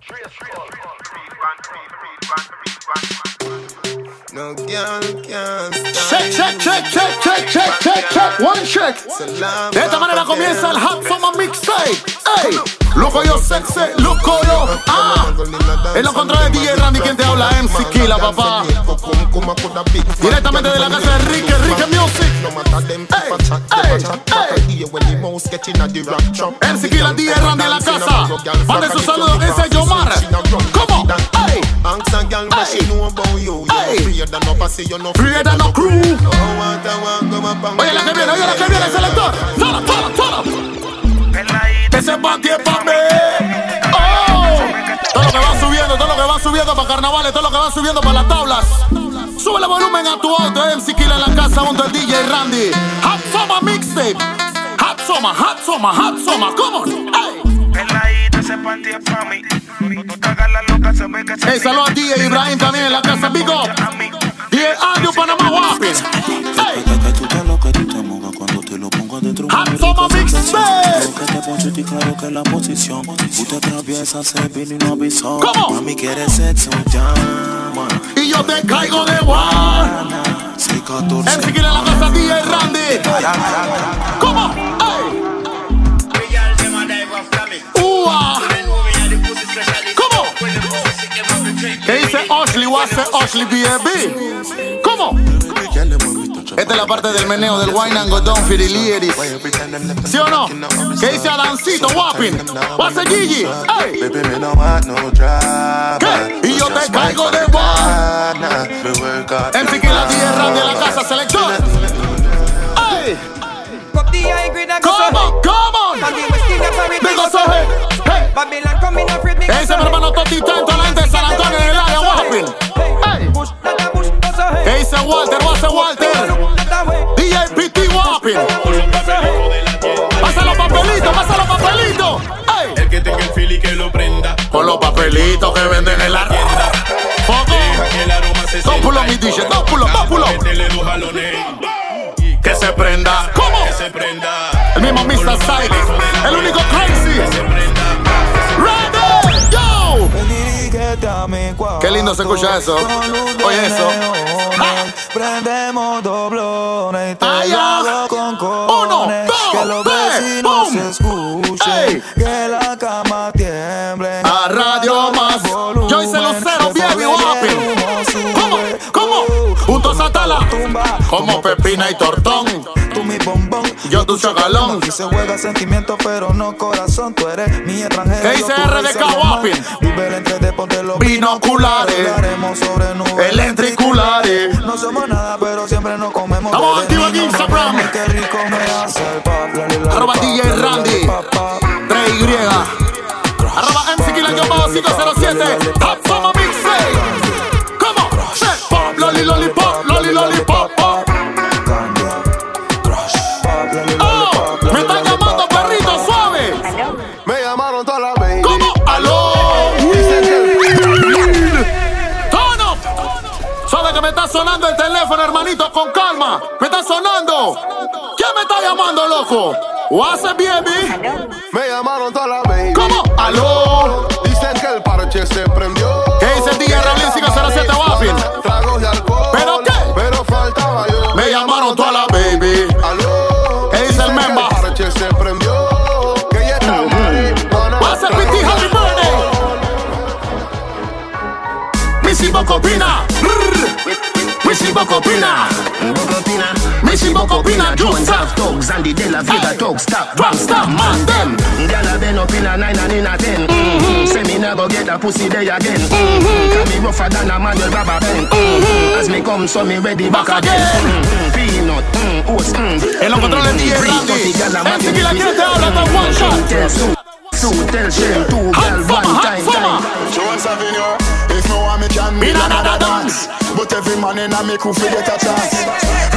Trace, trace, trace, trace, trace, trace, trace, trace, trace, trace, trace, trace, No girl can Check, check, check, check, check, check, check, check, one check. De esta manera comienza el Hot Summer Mixtape. Ey, loco yo sexy, loco yo. Ah, en los controles de DJ Randy, quien te habla, MC Killa, papá. Directamente de la casa de Enrique, Enrique Music. MC Killa, DJ Randy en la casa. Mande su saludo dice Yomar. ¿Cómo? Ey, Free than no crew. Oye la que viene, oye la que viene, selector. Tola, tola, tola. Ese panty es pa' mí. Oh. Todo lo que va subiendo, todo lo que va subiendo para carnavales, todo lo que va subiendo para las tablas. Sube el volumen a tu auto, MC Killa en la casa junto al DJ Randy. Hot Summer Mixtape. Hot Summer, Hot Summer, Hot Summer. Come on. Hey. Peladita, ese panty es pa' mí. No te hagas la Hey, saludos a DJ Ibrahim también en la casa, Vigo. DJ Andrew Panamá Wapping. Hey. Te lo que te poncho y claro que la posición Tú te atraviesas, se vino y no avisó ¿Cómo? Mami quiere sexo, llama Y yo te caigo de one. 614 MC la casa, DJ Randy. ¿Cómo? Hey. Ua. Ashley? ¿Cómo? Esta es la parte del meneo del wine and go down for the ladies. ¿Sí o no? ¿Qué dice Adancito Wapping? Say Gigi? Drama. ¿Qué? Y yo te caigo de one. Nah, me work hard. MC Killa, DJ Randy en la casa, selector. Hey. Cup the high grade and go so Come high. on, come on. And the Walter? Walter? DJ PT Wapping. Pasa los papelitos, pasa los papelitos. Ey. El que tenga el fili que lo prenda. Con los papelitos que venden en la tienda. Foco. Se Dos pulos, mi DJ, dos pulos, dos pulos. Métele dos jalones. Que se prenda. ¿Cómo? Que se prenda. El mismo Mr. Side. El único crazy. Qué lindo se escucha eso. Oye, eso. Ah. Prendemos doblones y hago con Uno, dos, Que los tres, vecinos boom. se escuchen Ey. Que la cama tiemble A Radio Más. Yo hice Lucero, baby, Wapping. ¿Cómo? ¿Cómo? Juntos a tala. Como pepina y tortón. Yo tu chocalón. Aquí se juega sentimiento pero no corazón Tú eres mi extranjero ¿Qué dice yo tu RDK rey Salomón. Wapping? Vive entre de ponte los Binoculares. Hablaremos sobre nubes Electriculares. No somos nada pero siempre nos comemos Estamos activos en Instagram. mami, Qué rico me hace el pap la, la, la, Arroba DJ Randy. pap, pap. 3Y. Arroba MC bajo 507. Hot Me está sonando. ¿Quién me está llamando, loco? What's up, baby? Me llamaron toda la baby. ¿Cómo? Aló. Dicen que el parche se prendió. ¿Qué dice el DJ Raulín 507 Wapping? Tragos de alcohol. ¿Pero qué? Pero faltaba yo. Me llamaron toda la baby. Aló. ¿Qué dice el memba? El parche se prendió. Que ya está marihuana. What's up, PT? Happy birthday. Missy Bocopina. Missy Bocopina. Missy Bocopina. Juice up. Dogs and the De La Vega Hey. dogs stop Drop stop, man, them. Gyal a been up in a nine and in a 10 mm-hmm. Say me never get a pussy day again mm-hmm. Can me rougher than a manual rubber pen mm-hmm. As me come so me ready back, Back again, again. Mm-hmm. Peanut, mm, oats, mm. En los controles DJ Randy. MC Killa, ¿quién te habla? Está one shot. Tell Sue, Sue tell Shem Two Hot gyal summer, one hot time summer. time Jones Avenue. If no one me can be another dance. But every man in a me crew get a chance.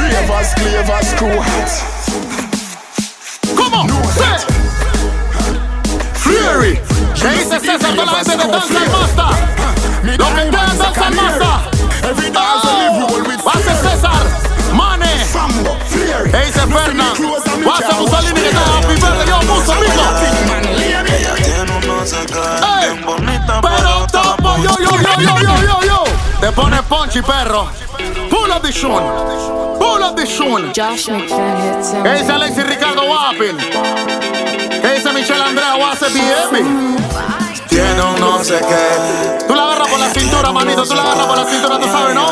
Ravers, clavers, crew hats. Come on, know that. Fury. Jesus says I'm gonna be the dance and master. Me don't be dance and master. Every dance I live roll with What's Cesar? Money. Sambo, Fury. Ace Fernand What's up Mussolini? Happy birthday, yo Musso, amigo Hey, pero una saca Ey. bien bonita Pero Monchi Perro. Pull up the tune. Pull up the him. ¿Qué dice Alexis Ricardo Wapping? ¿Qué dice Michelle Andrea Wasse BM? Tiene un no sé qué. Tú la agarras por la cintura, manito. Tú la agarras por la cintura, tú sabes, ¿no?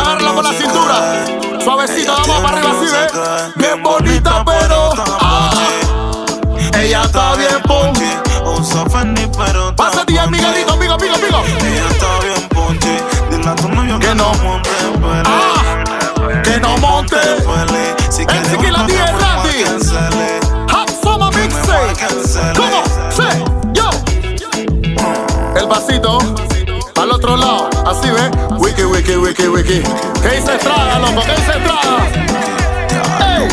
Agárrala por la cintura. Suavecito, vamos para arriba así, ¿ves? Bien bonita, pero. ah, ella está bien punchi. Wiki, wiki. ¿Qué dice Estrada, loco? ¿Qué dice Estrada? Ey.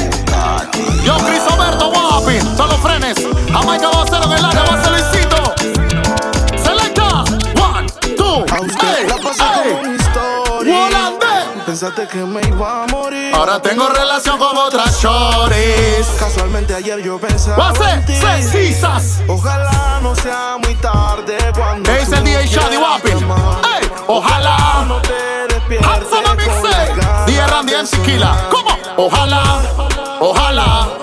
Yo, Cris Alberto Guapi, todos los frenes. Jamaica va a hacer en el área, va a ser Luisito. Selecta. One, two, ey, ey. Volante. Pensaste que me iba a morir. Ahora tengo relación con otras shorties. Casualmente ayer yo pensaba Va a ser en ti. Ojalá no sea muy tarde cuando ¿Qué dice el DJ Shady llamar. ¡Ey! Ojalá. Hands on a big say. The air and the MC. Come on. Ojalá, ojalá.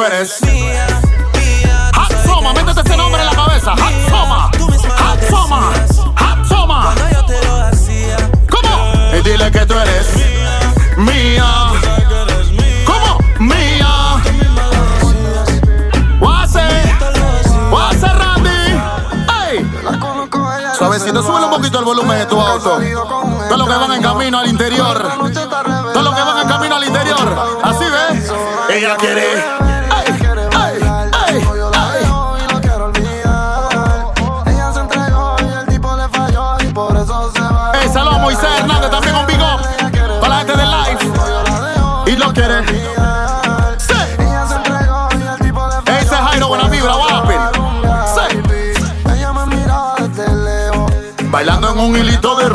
Tú eres. mía, mía, Hot Soma, métete ese nombre en la cabeza. Hot Soma. Hot Soma. Hot Soma. ¿Cómo? Y dile que tú eres mía. ¿Cómo? Mía. Guase. Guase Randy. ¡Ey! Suavecito, súbele un poquito el volumen de tu auto. Todos los que van en camino al interior. Todos los que van en camino al interior. Así ves. Ella quiere.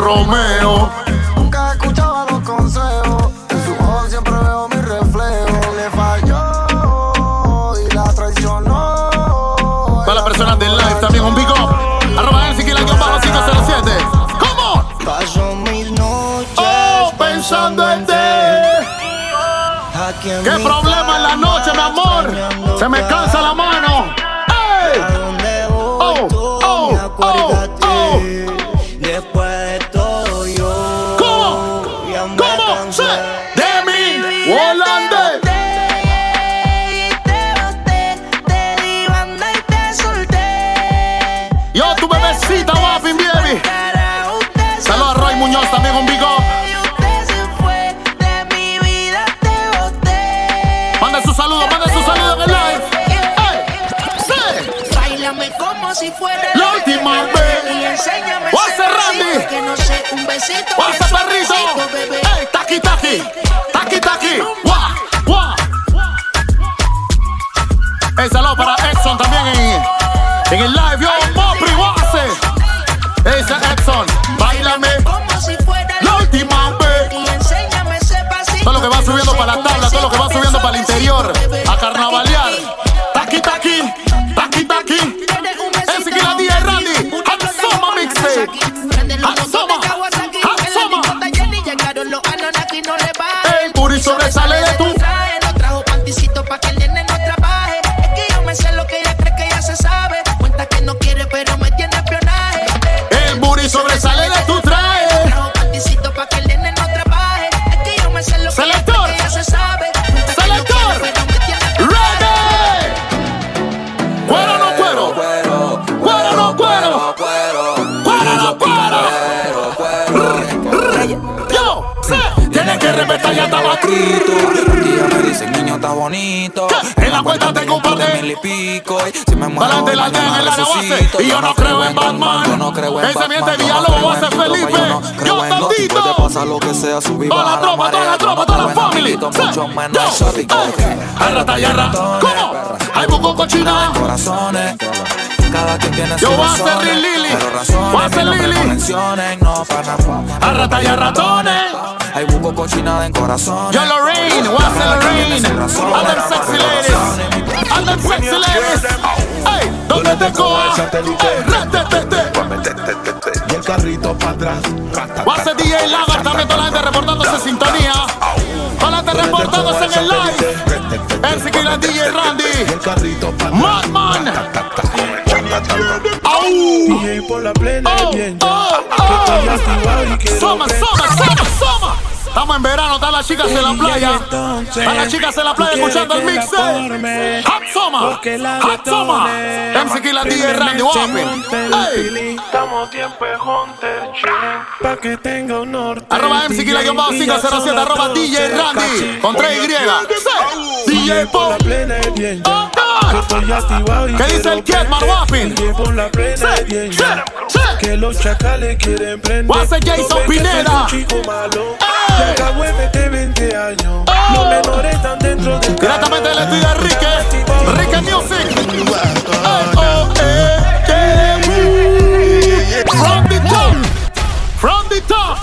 Romeo. Nunca escuchaba los consejos. En su voz siempre veo mi reflejo. Le falló y la traicionó. Para las personas del live, también un up. Arroba el siquiera bajo 507. ¿Cómo? Paso mis noches. Oh, pensando en ti. ¿Qué problema en la noche, mi amor? Se me cansa la mano. Besito. ¡What's bien up, perrito! ¡Ey! ¡Taki, taki! ¡Taki, taki! ¡Guau! ¡Guau! Ey, saludo para Edson también en, en el live. Yo, Mopri, Wase. Ese Edson, pico. y Si me muero, Pa'lante la mañana aldea en la base. resucito. Y yo no creo en Batman. Yo no creo en Ese miente hace en tropa, Felipe. Yo tantito. Puede pasar lo que sea, subir, Toda la tropa, toda la tropa, toda la family. mucho menos exótico. Arra, tallarra. ¿Cómo? Hay buco cochina. Corazones. Cada quien tiene Yo voy a ser Lili. Voy a ser Lili. no para A a ratones. Hay buco cochinada en corazones. Yo Lorraine, a ser Lorraine. Them sexy ladies. All them sexy ladies. Ey, ¿dónde te coja? Ey, retetete. Y el carrito para atrás. Ser DJ Lagar, también toda la gente reportándose sintonía. Toda la gente reportándose en el live. MC Killa, DJ Randy. El carrito para Madman. Au. Por la plena Oh, bien. oh, oh. Soma, soma, soma, soma. Estamos en verano, están las chicas en la playa. Están las chicas en la playa escuchando el mix. Hot Soma. Hot Soma. MC Killa, DJ Randy Wapping. Ey. Estamos tiempo Hunter chilling Pa' que tenga un norte Arroba MC bajo 507, arroba DJ Randy. Con 3 Y. Sí. DJ por la Pop. ¿Qué dice el prender. Wapping? Que los chacales quieren prender Jason Pineda. De meter 20 años Oh. Los menores están dentro del Directamente del estudio de Enrique. Enrique Music. Oh, eh, eh, From the top. From the top.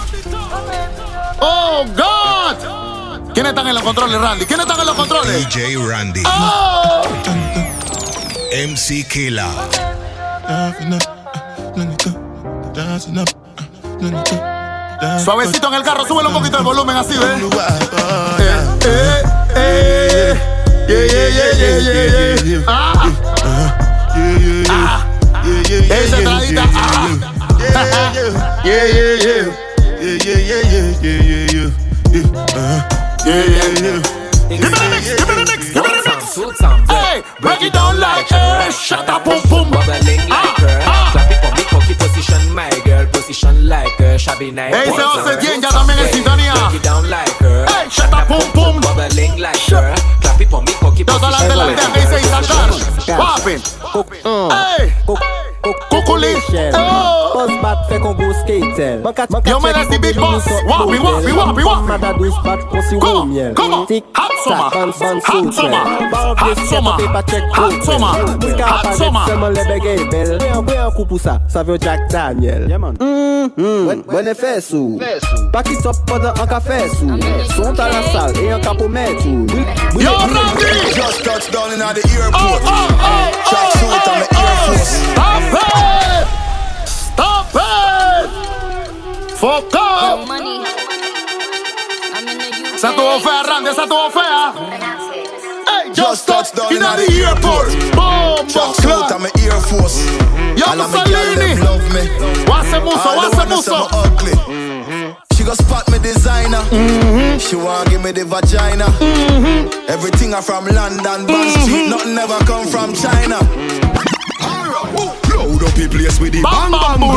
Oh, God. ¿Quiénes están en los controles, Randy? ¿Quiénes están en los controles? DJ Randy. Oh. MC Killa. Suavecito en el carro, súbele un poquito el volumen así, ¿ves? Eh, eh, eh. Yeah, yeah, yeah, yeah, yeah, yeah. Ah. Ah. Esa entradita. Ah. Yeah, yeah, yeah. Yeah, yeah, yeah, yeah, yeah, yeah. Yeah, yeah, yeah. Give me the mix, give me the mix, give me the mix. Hey, break it down like eh, shut up, boom, boom. Ah, position like her. Shabby night. Hey, say also. Break it down like her. Hey, shut up, boom, boom. Bubbling like her. Clap it for me, cocky position. Does all that belong there? Hey, say it's a charge. Popping. Hey. Hey. Kukuli Buzz back fek on go Yo men as di big boss. Mada posi Tik tak pepa chek seman bel an sa, sa vyo Jack Daniel. Fesou up an ka fesou Son sal e an ka pou metou Yo Randy! Just touch down in a suit an me Stop it! Stop it! Fuck up! Esa tuvo fea, Randy, esa tuvo fea. Ah. Hey, just, just touched down in the airport. Bomba clock. I'm an Air Force. Yo, Mussolini. the. Musa, Wase Musa. ugly. She go spot me designer. Mm-hmm. She want give me the vagina. Mm-hmm. Everything I from London, Bond mm-hmm. Street. Nothing ever come from China. Load up the place with the bang bang boom.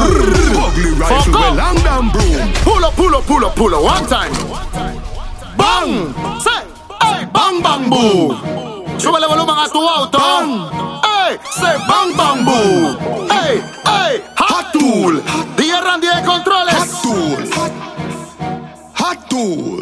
Ugly rifle with long damn broom Pull up, pull up, pull up, pull up. One time. Bang. Say, hey, bang, bang, boom. Súbele volumen a tu auto. Hey, say bang, bang, boom. Hey, hey, hot tool. DJ Randy de controles. Hot tool. Hot tool.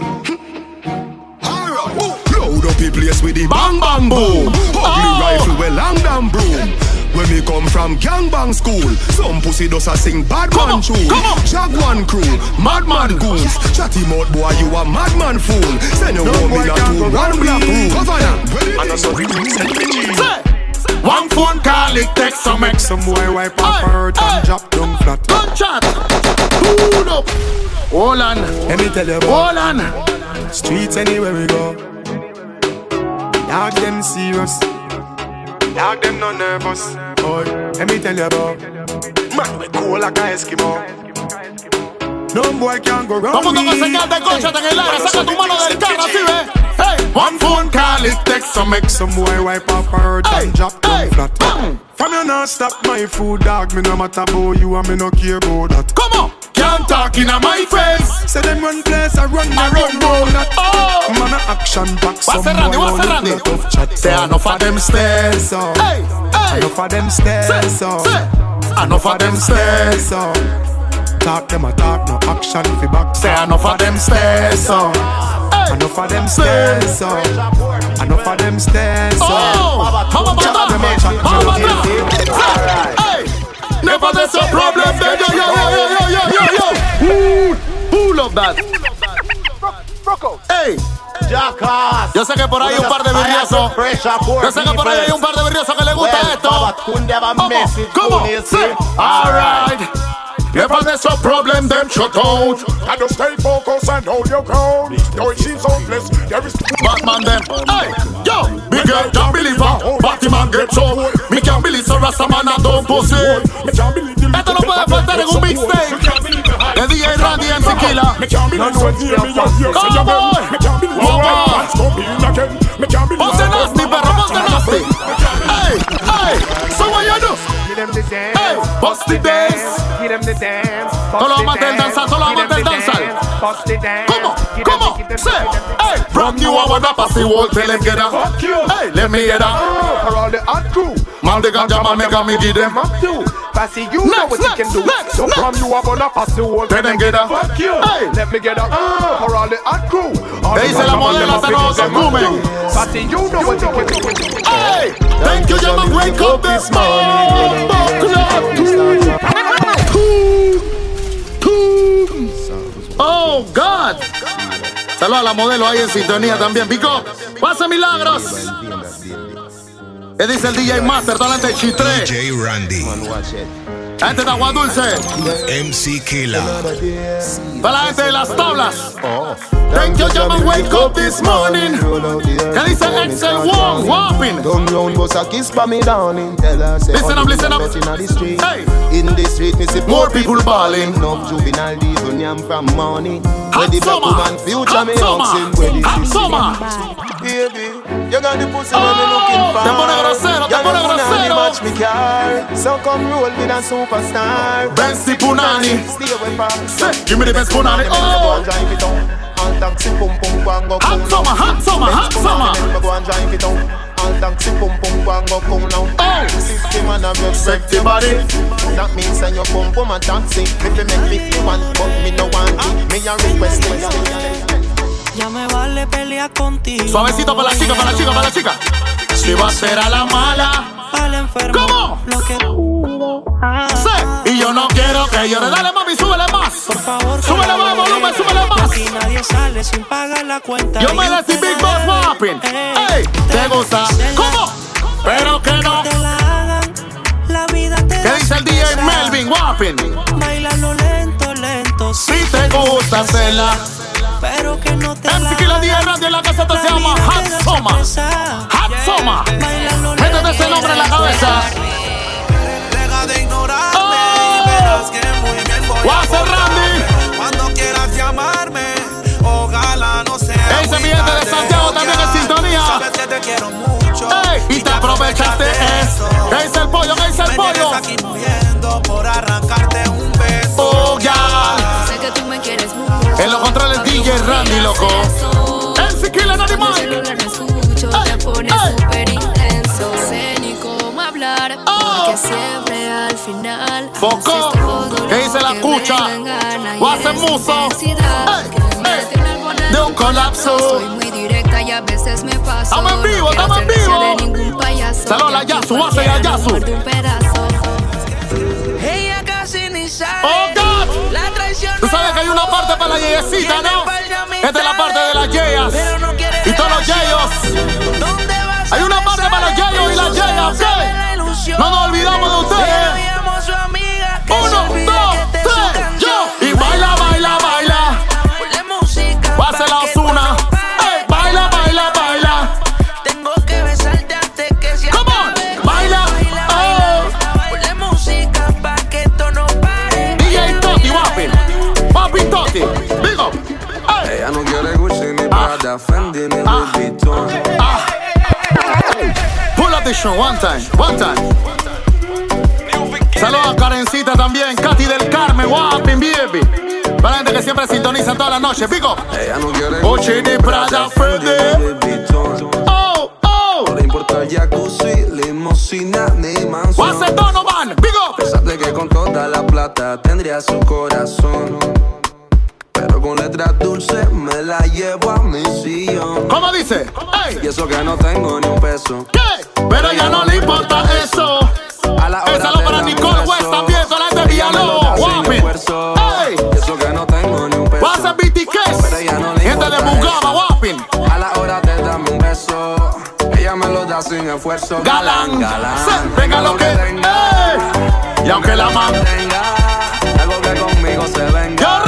Load up the place with the Bang, bang, boom. Ugly Oh. rifle with long damn broom When me come from gangbang school Some pussy does a sing bad Come man on, tune come on. Jaguan crew, mad man goons Chatty mouth boy you a madman fool Send you home in a two one black room Governor And a so Say, one phone call, it takes some Make X. some boy wipe Hey, up hurt hey. and drop down flat Gunshot. Pull up. Hold on. Let me tell you about Hold on. Streets anywhere we go. Dog them serious. Dog them no nervous. Boy, let me tell you about. Man, we cool like a Eskimo. No boy can go wrong Vamos con señal de concha en el aire. Saca tu mano del carro, así ve. Hey, One phone call it takes some Make some boy wipe up her hurt and drop down flat. From you not stop my food, dog. Me no matter about you and me no care about that. Come on, can't talk in my face. Say them run place, I run, I run round that. Oh. Man a action back, some What's the Randy? What's the Randy? plot of chat. Say enough of them stairs. so. Hey, oh. hey. Enough of them stairs, so. Enough of them stairs. so. Talk them a talk, no action fi back. Say enough of them stairs up. Enough of them stairs up. Enough of them stairs up. Oh, how about that? How about that? Never there's a problem, baby. Yo, yo, yo, yo, yo, yo, yo. Who, who love that? Hey. Jackass. Yo sé que por ahí hay un par de virriosos. Yo sé que por ahí hay un par de virriosos que le gusta esto. ¿Cómo? ¿Cómo? Alright. Never there's a problem, them shut out. And just stay focused and hold your ground. Though it seems hopeless, there is Batman them. Hey, yo, big girl can't believe her. Batman gets so. Me can't believe so Rasta man a don't pussy. Esto no puede faltar en un mixtape. De DJ Randy and Tequila. Me can't believe so near me and here say you Come on. Me can't believe so Come on. plans come in again. Me can't believe Ponte nasty, perro, ponte nasty. Hey, hey, Bust the dance. Give them the dance. Tolo vamos a danzar, tolo vamos a danzar. Bust the dance. Come on, come on, say, hey. From new hour, that pass the whole till them get Hey, let me get that. For all the hot crew. Man, the ganja man, make a me give them. Passy, you know Next, what you next, can do. next, So next. from you, I'm gonna pass the whole. Tell them get up. Fuck you. Hey. Let me get up. Uh, for all the hot crew. All Le the dice la in se them comen. Passy, you know what you can do. Hey, thank you, Jama. Wake up this morning. Oh, God. Saludos a la modelo ahí en sintonía también. Pico, pasa milagros. ¿Qué dice el DJ Master? Talante de Chitre. DJ Randy. La gente de Agua Dulce. MC Killa. Para la gente de las tablas. Thank you, Jama. Wake up this morning. ¿Qué dice Excel Wong? Whopping. Come round, bust a kiss for me downing. Tell her, say, Listen up, "Oh, listen up. bet inna the street. Hey. In the street, me see More people balling. Enough juvenile deeds when yam from money. Hot Where the black summer. woman future Hot me summer. oxen. Where the Hot summer. Baby, you got the pussy when me looking for. te pone grosero, te pone grosero. match me car. So come roll with a superstar. Benzi Punani. Stay away from. Give me the best Punani. Oh. drive it out. All taxi pum pum go and go Hot summer, hot summer, hot Benz summer. Go and drive it out. All taxi pum pum go and go cool now. Oh. System and a respect Sexy your body. That means that you pum pum a taxi. If you make me feel one, but me no want it. Me a request. Ya me vale pelear contigo. Suavecito para la chica, para la chica, para la chica. Si va a ser a la mala. Al enfermo. ¿Cómo? Lo que Sé. Y yo no quiero que llore. Dale, mami, súbele más. Por favor, Súbele más, volumen, súbele más. Aquí nadie sale sin pagar la cuenta. Yo me decí Big Boss eh, Ey, ¿te gusta? ¿Cómo? Pero que no. ¿Qué dice el DJ. Melvin Wapping? Bailalo lento. Si te gusta hacerla. Pero que no te MC Killa DJ Randy en la casa se llama Hot Summer. Hot Summer. Métete ese nombre en la cabeza. Deja de ignorarme Oh. y verás que muy bien voy a Randy. Cuando quieras llamarme, ojalá no sea Ese muy mi gente de. Santiago también en sintonía. Sabes que te quiero mucho y te aprovechaste eso. ¿Qué dice el pollo? ¿Qué dice el Me pollo? tienes aquí muriendo por arrancarte un beso Oh, ya. En los controles DJ Randy, loco. El Siquila Daddy Mike. dice la cucha? O hace muso. De un colapso. Estamos en vivo, estamos en vivo. Saludos a Yasu, hace a Yasu. Ella casi sabes que hay una parte para la yeyecita, ¿no? Esta es la parte de One time, one time. Saludos a Karencita también, Katy del Carmen, Wapping Baby. Para la gente que siempre sintoniza todas las noches, pico. Oche de Prada Fede. Oh, oh. No le importa jacuzzi, limosina ni mansión. What's Donovan? Pico. De que con toda la plata tendría su corazón. Pero con letras dulces me la llevo a mi sillón. ¿Cómo dice? Y eso que no tengo ni un peso. ¿Qué? Pero a ella no le importa eso. A la hora Esa para Nicole West también, toda la gente de Villalobos. Y eso que no tengo ni un peso. What's up, BTK? Pero ella no le Gente de Bugama. A la hora de darme un beso, ella me lo da sin esfuerzo. Galán, galán. se- venga lo que. ey. Y aunque la man. tenga, algo que conmigo se venga.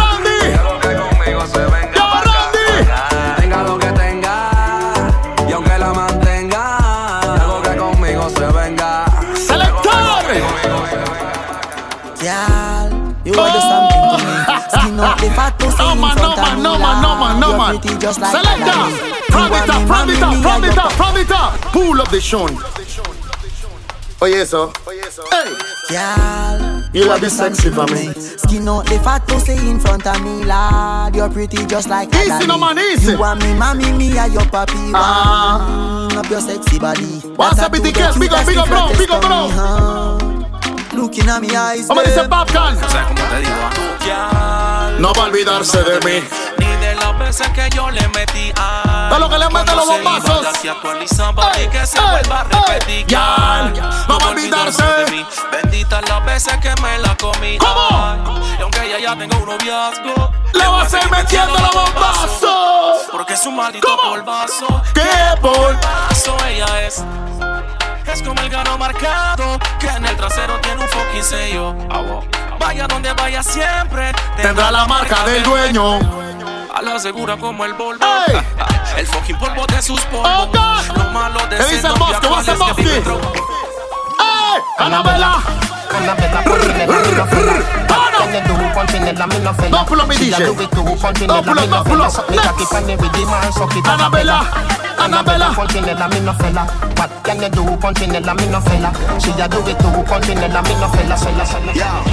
no man, no man, no man, no man, no man. Selector, from it up, from it up, from it up, from it up. Pull up the shun. Oh yes, sir. Hey. girl, You are the sexy for me. Skin out the fat pussy in front of me, lad. You're pretty just like easy, no man, easy. You want me, mommy, me, and your papi. Ah. Uh, up your sexy body. What's up with the girls? Big up, big up, bro, big up, bro. Looking at me eyes, dice babe. Popcan. ¿Sabes cómo te digo? No va a olvidarse de mí. Ni de las veces que yo le metí a. De lo que le mete los bombazos. Y que se ey, vuelva a repetir. ya. No va a olvidarse. de mí. Benditas las veces que me la comí. ¿Cómo? Y aunque ella ya tenga un noviazgo, Le voy a seguir metiendo los bombazos. Porque es un maldito ¿Cómo? polvazo. ¿Qué por? Paso ella es. Es como el gano marcado que en el trasero tiene un fucking sello. Vaya donde vaya siempre Tendrá la marca del dueño. A la segura como el Volvo. Ey. El fucking polvo de sus polvos. Lo malo de ¿Qué dice el bosque? Actual es que bosque? dro- ¡Ey! ¡Anabela! Don't pull up me DJ. Don't pull up, don't pull up. Next. Annabella, Annabella. Punchinella, me no fella. What can you do? Punchinella, me no fella. She a do it too. Punchinella, me no fella. Fella, fella. Yeah,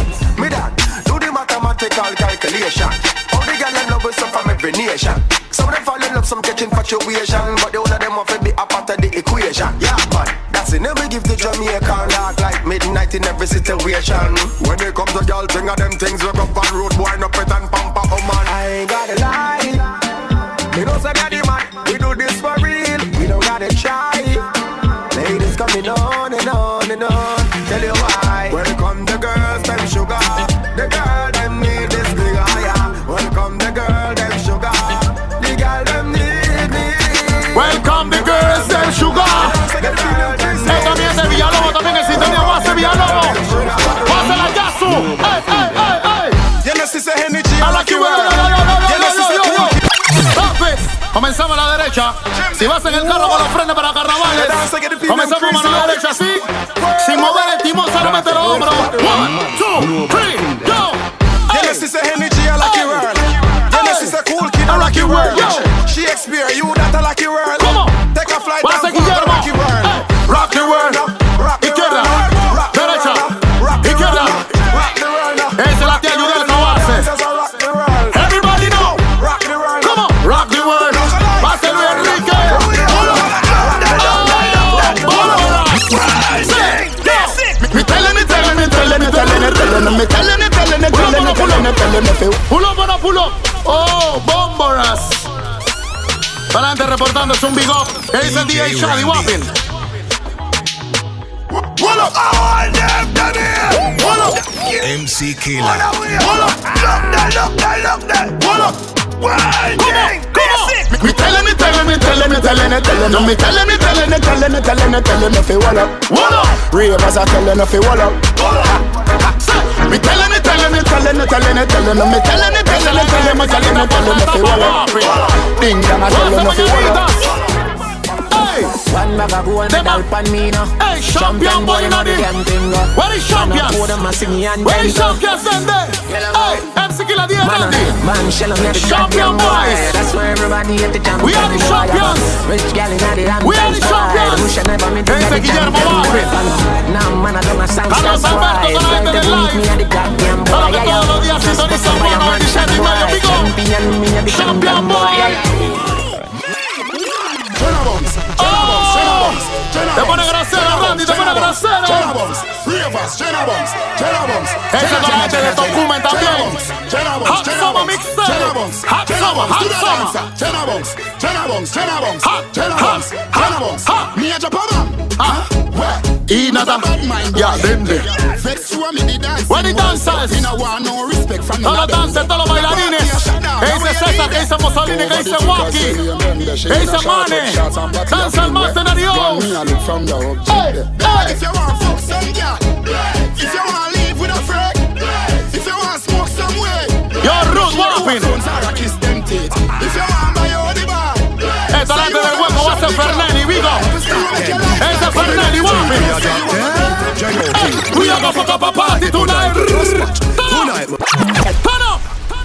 me that. Do the mathematical calculation. All the girls love with some from every nation. Some of them fall in love, some catch infatuation, but the whole of them want to be a part of the equation. Yeah, but that's it. Never give the Jamaican dark like midnight in every situation. When it comes to girl, thing of them things we go on road, boy, no pet and pamper, oh man. I ain't gotta lie. Me know say a the man. We do this for real. We don't gotta try. Ladies coming on and on and on. Tell you why. Welcome the girls, them sugar. The girl them need this big higher. Welcome the girl, them sugar. The girl them need me. Welcome the girls del sugar. Eh, también Villalobos, también Guase Villalobos. Guase la Yasu. Comenzamos a la derecha. Si vas en el carro con los frenos para carnavales, comenzamos a la derecha así. Sin mover el timón, solamente los hombros. One, two, three, go. Know, sister energy, I like your world. Know, sister cool kid, I like your world. Shakespeare, you that I like your world. me. Pulo. Oh, bomboras. Adelante reportando, es un big up. ¿Qué dice DJ Shadi Wapping? Pull up, all them. Pull up, MC Killer. Pull up, look there, look there, look there. Me tellin', me tellin', me tellin', me tellin', tellin', no me tellin', me tellin', me tellin', me tellin', me tellin', Ravers tellin' Me tellin'. Me telling, me telling, me telling, me telling, me telling, me telling, me telling, me telling, me telling, if you wall up, wall up. Ding dong, I telling if you up. One bag of gold medal pan me now. Hey, champion boy inna the- damn thing go. Where is champion? Man, them a sing and Where is champion send there? Hey, MC Killer the Randy. man, shell on the Champion boys. That's where everybody at the champion We are the champions. Rich gal inna the damn We are the champions. Wish I never Ese the champion. Nah, man, I don't a sound that's Alberto why. con la gente del They champion boy. Te pone grosero, Randy, te pone grosero. Rivers, the master. Hey, hey. If you want fuck some girl, if you want live with a freak, if you want smoke some your a tonight. Turn up.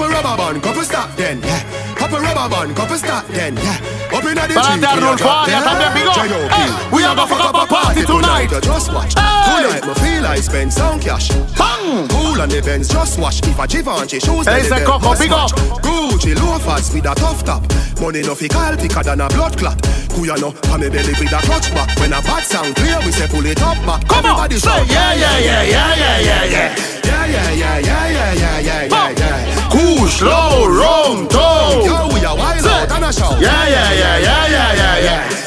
Couple rubber band, couple stop then, yeah. Couple rubber band, couple stop then, yeah. Up inna the tree, adelante, Arnulfo yeah. Vigo. J.O.P. Hey, we are gonna fuck up a party tonight. Just watch. Hey. Tonight, me feel I spend some cash. Bang. Cool on the Benz, just watch. If a Givenchy shoes, then say the Coco, must big up. Gucci loafers with a tough top. Money no fi call thicker than a blood clot. Kuya no, pa me belly with a clutch back. When a bad sound clear, we say pull it up back. Come on, Everybody say shout, yeah, yeah, yeah, yeah, yeah, yeah, yeah. yeah, yeah, yeah, yeah, yeah, yeah, yeah, yeah, Kush, low, rum, toe. Yo, we a wild out and a shout. Yeah, yeah, yeah, yeah, yeah, yeah, yeah. yeah, yeah,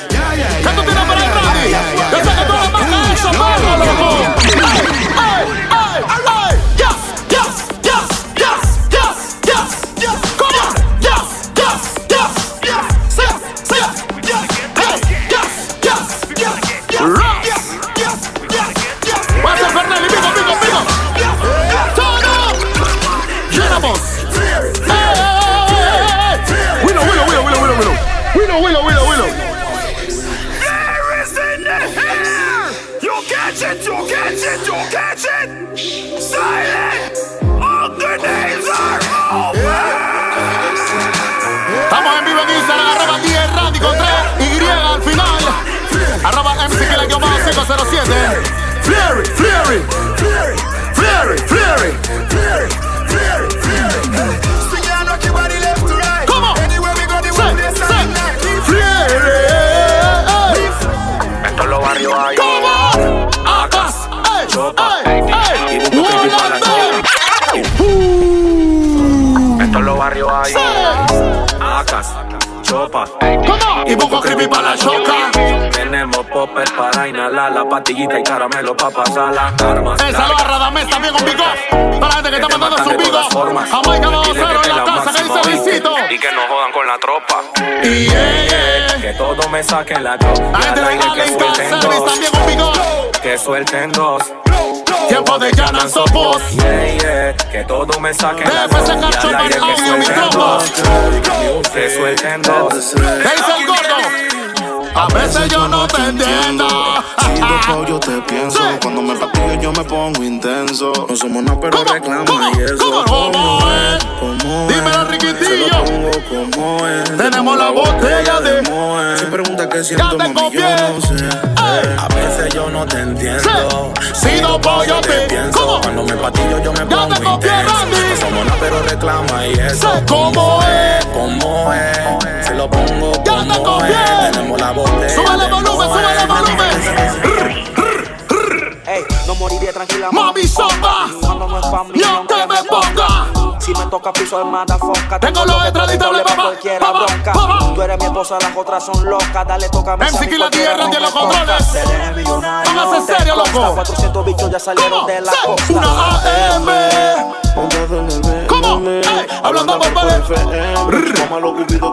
Así que la llamada 507. Fleary, Fleary, Fleary, Come on. Hay. Acas. Chopa. Y Y creepy para la choca. Popper para inhalar la pastillita y caramelo para pasar las armas. El saludo a Radamés también con Vigo. Para la gente que está mandando su Vigo. Jamaica 2-0 en la casa. que dice Luisito? Y que no jodan con la tropa. Y yeah, yeah. Que todo me saquen la tropa. La gente de Car Service también con. Que suelten dos. Tiempo de Llanan Sopos. Yeah, yeah. Que todo me saquen la tropa. Al aire Pan que Audio, mi suelten tropa. dos. Que suelten dos. ¿Qué dice el gordo? A veces yo no te entiendo. Si loco yo te pienso. Cuando me patillo yo me pongo intenso. No somos nada pero reclama y eso ¿Cómo, cómo es? ¿Cómo Dímelo, es? Riquitillo. Se lo pongo como es Tenemos la botella de- ¿Cómo es? Si pregunta qué siento mami yo no sé. A veces yo no te entiendo. Si loco yo te pienso. Cuando me patillo yo me pongo intenso. No somos nada pero reclama y eso. Cómo es. ¿Cómo es? Se lo pongo como es Tenemos la botella Súbele de volumen, súbele volumen. Ey, no moriré tranquila. Mami sopa. Yo te me ponga. Si me toca piso el madafoca Tengo los extraditables, pa' papá, cualquiera papá, bronca papá. Tú eres mi esposa, las otras son locas Dale, toca MC que la tierra tiene los controles. Póngase serio, loco. 400 bichos ya salieron de la costa Una AM. ¿Cómo? Hey, ah. hablando con Pablo.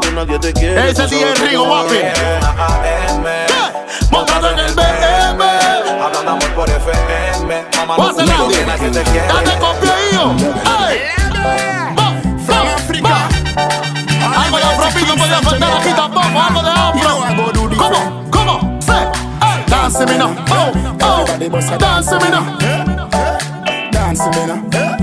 que nadie te quiere. Ese día es Rigo, papi. Montado en el BM. Hablando por FM. Que nadie te quiere. Date copia, hijo. África. Algo de afropito podía faltar aquí tampoco. Algo de afro. ¿Cómo? ¿Cómo? Sí. Dance me now. Oh, oh. Dance me now. Dance me now.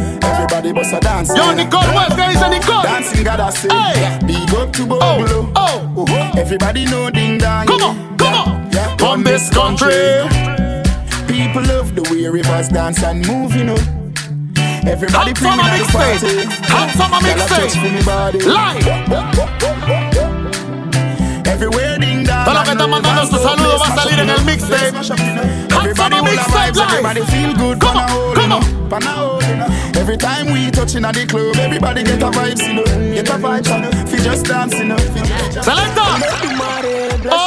Everybody bust a dance. Yo, Nicole West, ¿qué dice Nicole? Dancing God I say. Hey. Big up to Bobolo. Oh, oh. Uh-huh. Everybody know ding dong. Come on, come on. Yeah. From this country. People love the way rivers dance and move, you know. Everybody summer at the mixtape. party. Hot summer Girl, I touch mixtape. Live. Everywhere ding dong. Todo lo que está mandando su saludo va a salir en el mixtape. Everybody will vibes, everybody feel good. Come on, come on. Every time we touching at the club, everybody get a vibe. you know. Get a vibes, you know. Fi just dancing, you know. Selector. Oh,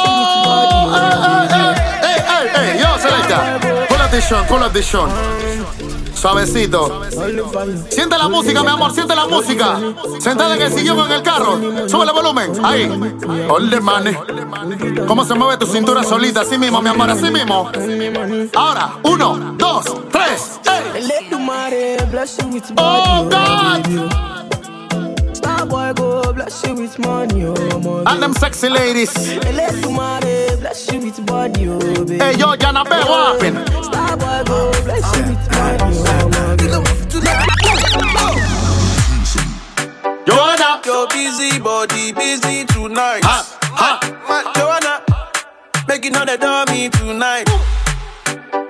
oh, oh, hey, hey, hey, yo, selector. Pull up this shot. pull up this shot. Suavecito. Siente la música, mi amor, siente la música. Sentada en el sillón o en el carro. Sube el volumen. Ahí. Hold the money. ¿Cómo se mueve tu cintura solita? Así mismo, mi amor, así mismo. Ahora, uno, dos, tres. ¡Ey! Oh, God. Starboy go bless you with money, oh money. And them sexy ladies. Electumare bless you with body, oh baby. Hey, yo, Jana what happened? Starboy go bless you with money, oh money. Busy body busy tonight. Ha, ha. Man, Joanna, making all the dummy tonight.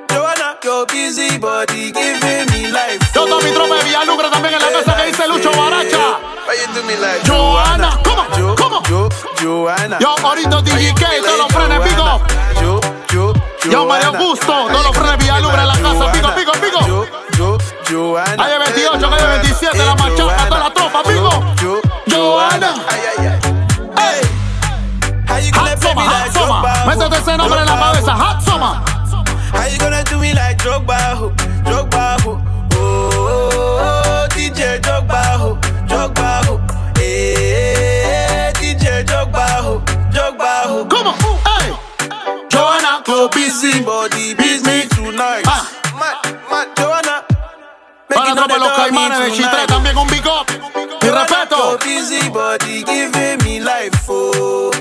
Joanna, your busy body giving me life. Yo, toda mi tropa de Villalugra también en la casa que dice Lucho Baracha. Why you do me like Joanna, ¿cómo? Jo, Joanna. Yo, ahorita DJK, todos los frenes, pico. Yo, yo, Yo, Mario Augusto, todos los frenes Villalugra en la casa, pico, pico, pico. Yo, yo, Joanna. Calle 28, calle 27, la machaca, toda la tropa, pico. Yo, Joanna. Ay, ay, ay. Hey. How you gonna play me Summer, like Hot Summer. Drogba? Métete ese nombre en la cabeza, Hot Summer. How you gonna do me like Drogba? ho? Drogba, ho? oh, oh, oh, DJ Drogba, ho? Drogba, ho? eh, DJ Drogba, ho? Drogba, ho? Come on, hey. Joanna, go busy. Body busy tonight. Ah. Mad, mad, Joanna. Para la making all tropa de los the caimanes de Chitré, también un big up. Mi respeto. Your busy body giving me life, oh,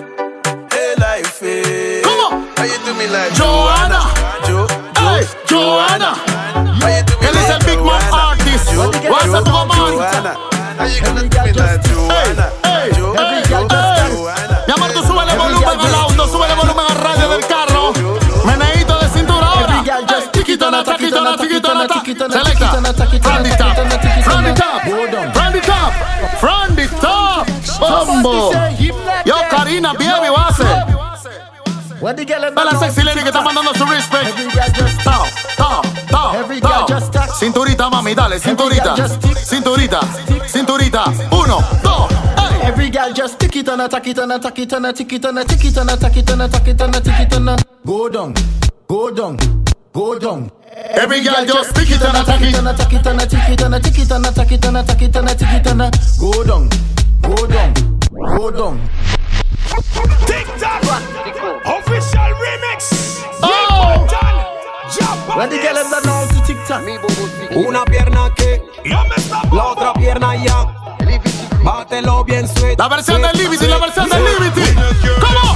hey life, hey. Come on. How you do me like Joanna. Jo, Hey, Joanna. How you do me Él es like el Big Man Artist. Jo, What's up, Jo, man? Joanna. How you gonna do me like Joanna? Hey, Jo, hey, hey. Hey, Chiquitona, chiquitona, chiquitona, chiquitona. Selecta. From the top. From the top. From the top. From the top. Bombo. Yo, Karina, baby, base. A la sexy lady que está mandando su respect. Tao, tao, tao, tao. Cinturita, mami, dale, cinturita. Cinturita, cinturita. Uno, dos. Every girl just tick it and attack it and attack it and attack it and attack it and attack it and attack it and attack it and go down, go down, go down. Every girl just stick it and attack it. and attack it and attack it and attack it and attack it and attack it and attack it and go down, go down, go down. TikTok official remix. Oh. When the girl them know to TikTok. Una pierna que, la otra pierna ya. Bátelo bien sweet. La versión del Liberty, la versión del Liberty. ¿Cómo? Dale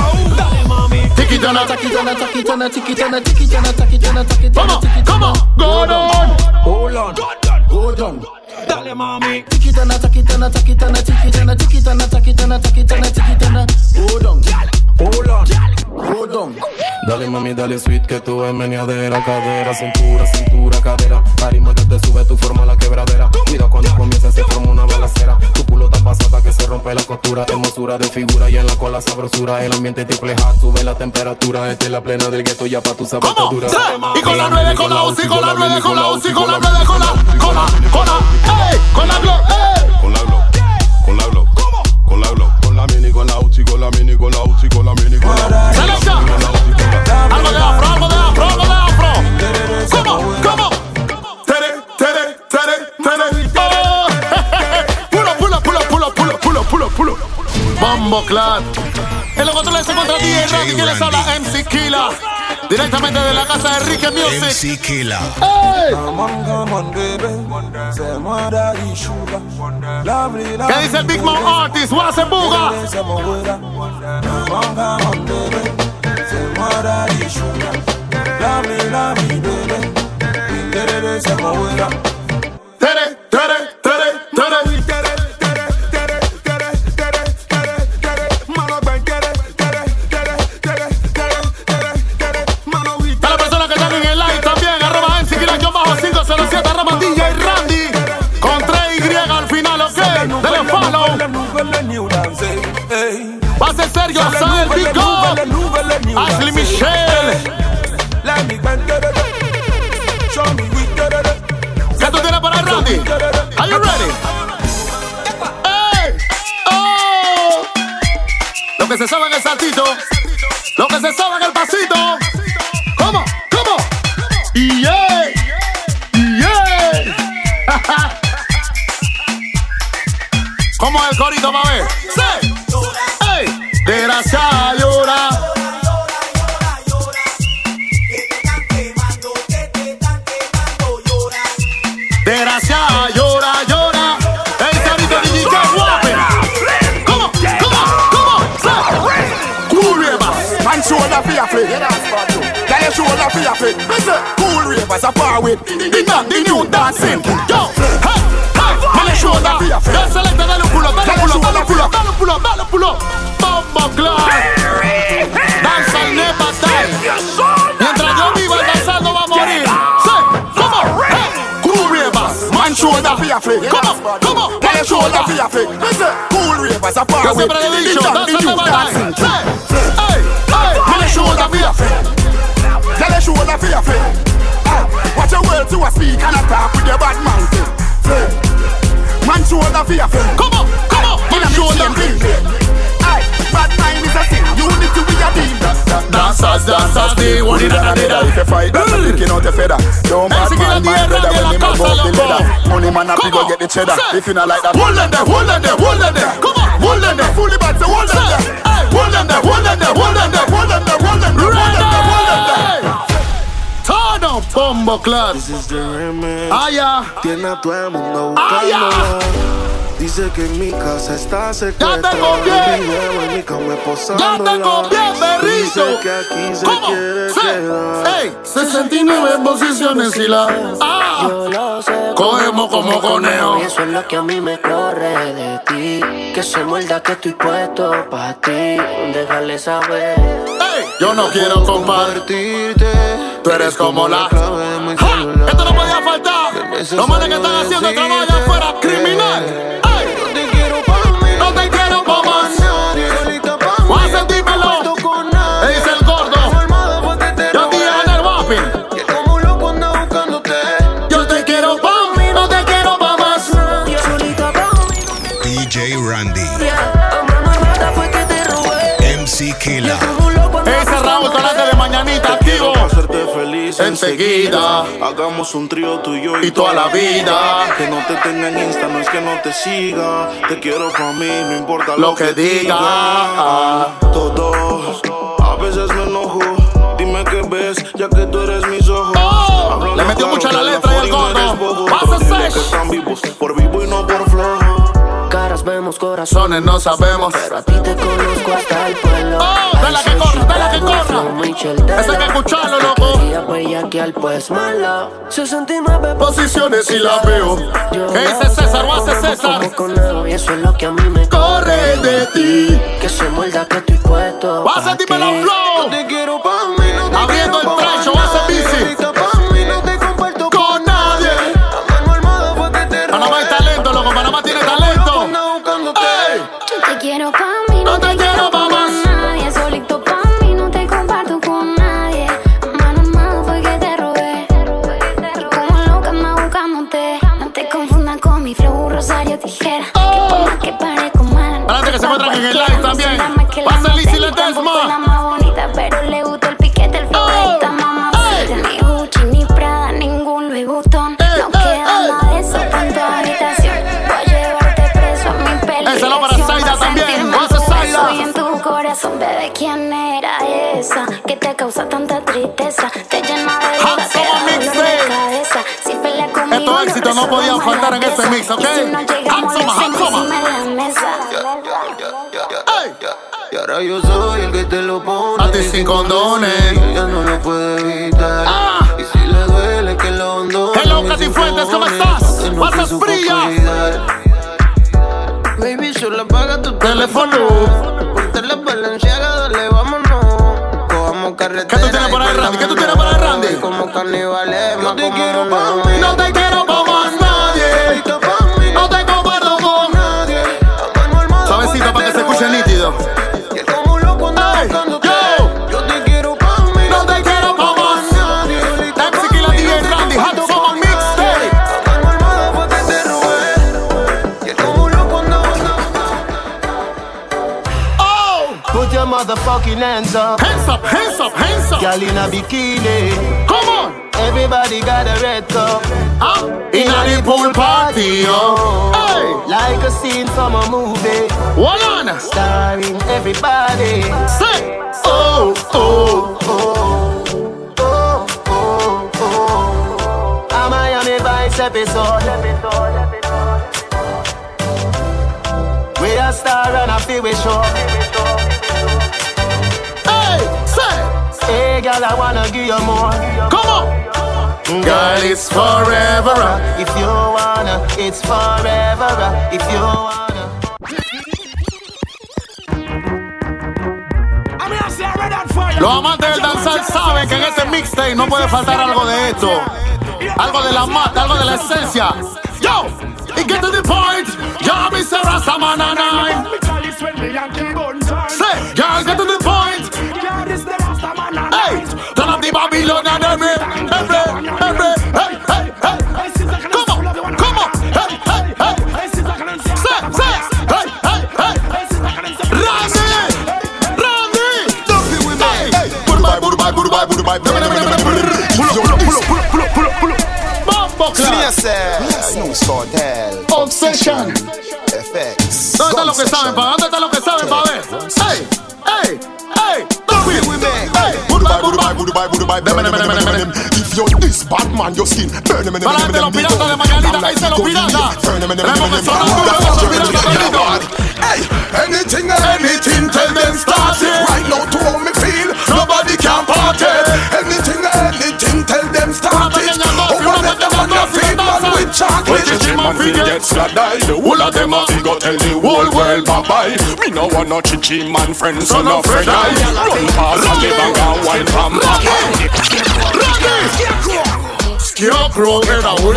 tiki tana, tiki tana, tiki tana, tiki tana, tiki tana, tiki tana, tiki tana. Come on, come on, go down, hold on, go down. Dale mami. Tiki tana, tiki tana, tiki tana, tiki tana, tiki tana, tiki tana, tiki tana, tiki tana, go down. Hold on. Go down. Dale mami, dale sweet que tú es meneadera, cadera, cintura, cintura, cadera. Arima que te sube, tu forma la quebradera. Cuida cuando comienza, se forma una balacera. Tu culo está pasada que se rompe la costura. Hermosura de figura y en la cola sabrosura. El ambiente triple hot, sube la temperatura. Esta es la plena del gueto ya pa' tu zapatadura. Y con la nueve, con la UCI, con la nueve, con la UCI, con la nueve, con la, con la, con la, ey, con la glo, ey. Con la glow, la glow, con la mini, con la uchi, con la mini, con la uchi, con la mini, con la uchi. Selecta. Algo de afro, algo de afro, algo de afro. ¿Cómo? ¿Cómo? Tere, tere, tere, tere. Oh. Pulo, pulo, pulo, pulo, pulo, pulo, pulo, pulo. Bombo Clan. En los controles se encuentra DJ Randy, que les habla MC Killa. Directamente de la casa de Enrique Music. MC Killa. ¿Qué dice el Big Mouth Artist? What's buga? Tere, tere, tere, tere. Sergio Sael, Big Up. Ashley Michelle. ¿Qué tú tienes para Randy? Are you ready? ¡Ey! ¡Oh! Lo que se sabe en el saltito. Lo que se sabe en el pasito. ¿Cómo? ¿Cómo? Y yeah. Yeah. ¿Cómo es el corito, va a ver? a flick. Tell your shoulder fi cool ravers a par with. The not the new dancing. Yo, hey, hey, tell your shoulder fi a flick. Yes, select and pull up, pull up, pull up, pull up, pull up, pull up. Bomba class. Danza al never die. Mientras yo viva el danzando va a morir. Say, come on, hey. Cool ravers, man shoulder fi a flick. Come on, come on, man your shoulder fi a flick. Cool ravers a par with. The not the new dancing. shoulder for your friend. Come on, come on, man, shoulder bling bling. Aye, bad mind is a thing. Unity we they one. If you fight, that's out feather. Don't bad man, my brother. Money man, I go get the cheddar. If you not like that, hold on there, hold on there, hold on there. Come on, hold on there, fully back, hold there. Hold on there, hold on there, hold on there, hold on there. Bombo. Ah, ya. Tiene a todo el mundo Ah, ya. buscándola. Dice que en mi casa está secuestrada. en mi cama Ya tengo bien, perrito. Dice que aquí se ¿Cómo? quiere Sí. quedar. Ey, 69 posiciones y la. Ah, Yo lo sé. cogemos como conejo. Y eso es lo que a mí me corre de ti. Que se muerda que estoy puesto para ti. Déjale saber. Ey, yo no quiero compartirte. Tú eres como la. ¡Ja! Esto no podía faltar. Los manes que están haciendo trabajo allá afuera, criminal. Ey, no te quiero pa' más. Voy a sentírmelo. Le dice el gordo. Yo te en el whopping. Yo te quiero pa' mí, no te quiero pa' más. DJ Randy. MC Killa. Mañanita activo. hacerte feliz Enseguida. Hagamos un trío tuyo y, Y toda la vida. Que no te tenga en Insta, no es que no te siga. Te quiero pa' mí, no importa Lo que diga. Todos, a veces me enojo. Dime qué ves, ya que tú eres mis ojos. Oh, le metió claro, mucho a la letra y el 40 no eres gordo. Pasa por vivo y no por vemos, corazones. No sabemos. Pero a ti te conozco hasta el pueblo. Oh, dale que corra, dale que corra. Ese hay que escucharlo, loco. al pues malo. 69 Posiciones y la veo. ¿Qué dice César? ¿O hace César? Y eso es lo que a mí me Corre de ti. Que se muerda que estoy puesto. Va a sentirme la flow. Abriendo el trecho, va a Estos no no resolvemos faltar en este mix, ¿ok? No la mesa. Y ahora yo soy el que te lo pone A ti sin condones. Ella no lo puede evitar Y si le duele que lo abandone Hello, Katy Fuentes, ¿cómo estás? no Pasas fría. Baby, solo apaga tu Teléfono. Ponte la balenciaga, dale, vámonos Cojamos carretera ¿Qué tú tienes por ahí, Randy? ¿Qué tú tienes por ahí, Randy? Como caníbales, yo te quiero pa' mí No te quiero hands up. Hands up, hands up, hands up. Girl in a bikini. Come on. Everybody got a red cup. Ah, in a the pool party, yo. Hey, Like a scene from a movie. hold on. Starring everybody. Say, oh, oh, Oh, oh, oh, oh. A Miami Vice episode. We a star and a feel we show. Girl, I wanna give you more. come on. Girl, it's forever. If you wanna, it's forever. If you wanna. Los amantes del danzar saben que en este mixtape no puede faltar algo de esto. Algo de la mata, algo de la esencia. Yo, y get to the point. Yo, Mr. Rastaman and I. Say, girl, get to the Babylon and every, every, every, hey, hey, hey. Come on, come on, hey, hey, hey. Say, say, hey, hey, hey. Randy, Randy. Don't be with me. Hey. Hey, Goodbye, goodbye, goodbye, goodbye. Pull up, pull up, pull up, pull up, pull up, pull up. Bombo Clan. Snooze Hotel. Obsession. FX. ¿Dónde están los que saben? ¿Dónde están los que saben, pa? ver? ¡Ey! Dubai, If you're this bad man, your skin burn him in the burn Man fi get slide The whole of them a fi go tell the whole world bye bye Me no want no chichi man friends so no Fred eye Run past and live and go wine from Scarecrow in a wood.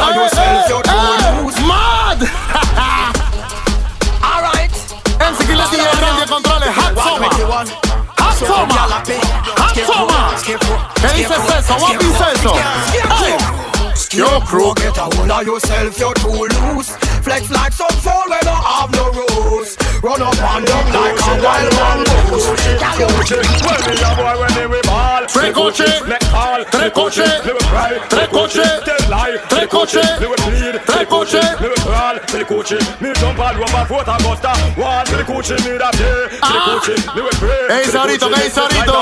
Mad! Alright. MC Killa DJ Randy controles. Hot Summer. Hot Summer. Hot Summer. ¿Qué dices eso? What dice eso? Ey. Scarecrow. Get a hold of yourself, you're too loose. Flex like some fool when don't have no rules. Run up and down like a wild man. Trecoche. me a boy when we ball Trecoche, neck Trecoche, me we cry Trecoche, tell lie Trecoche, me we plead Trecoche, me we crawl Trecoche, me jump all over foot wall me me we pray Sarito, Sarito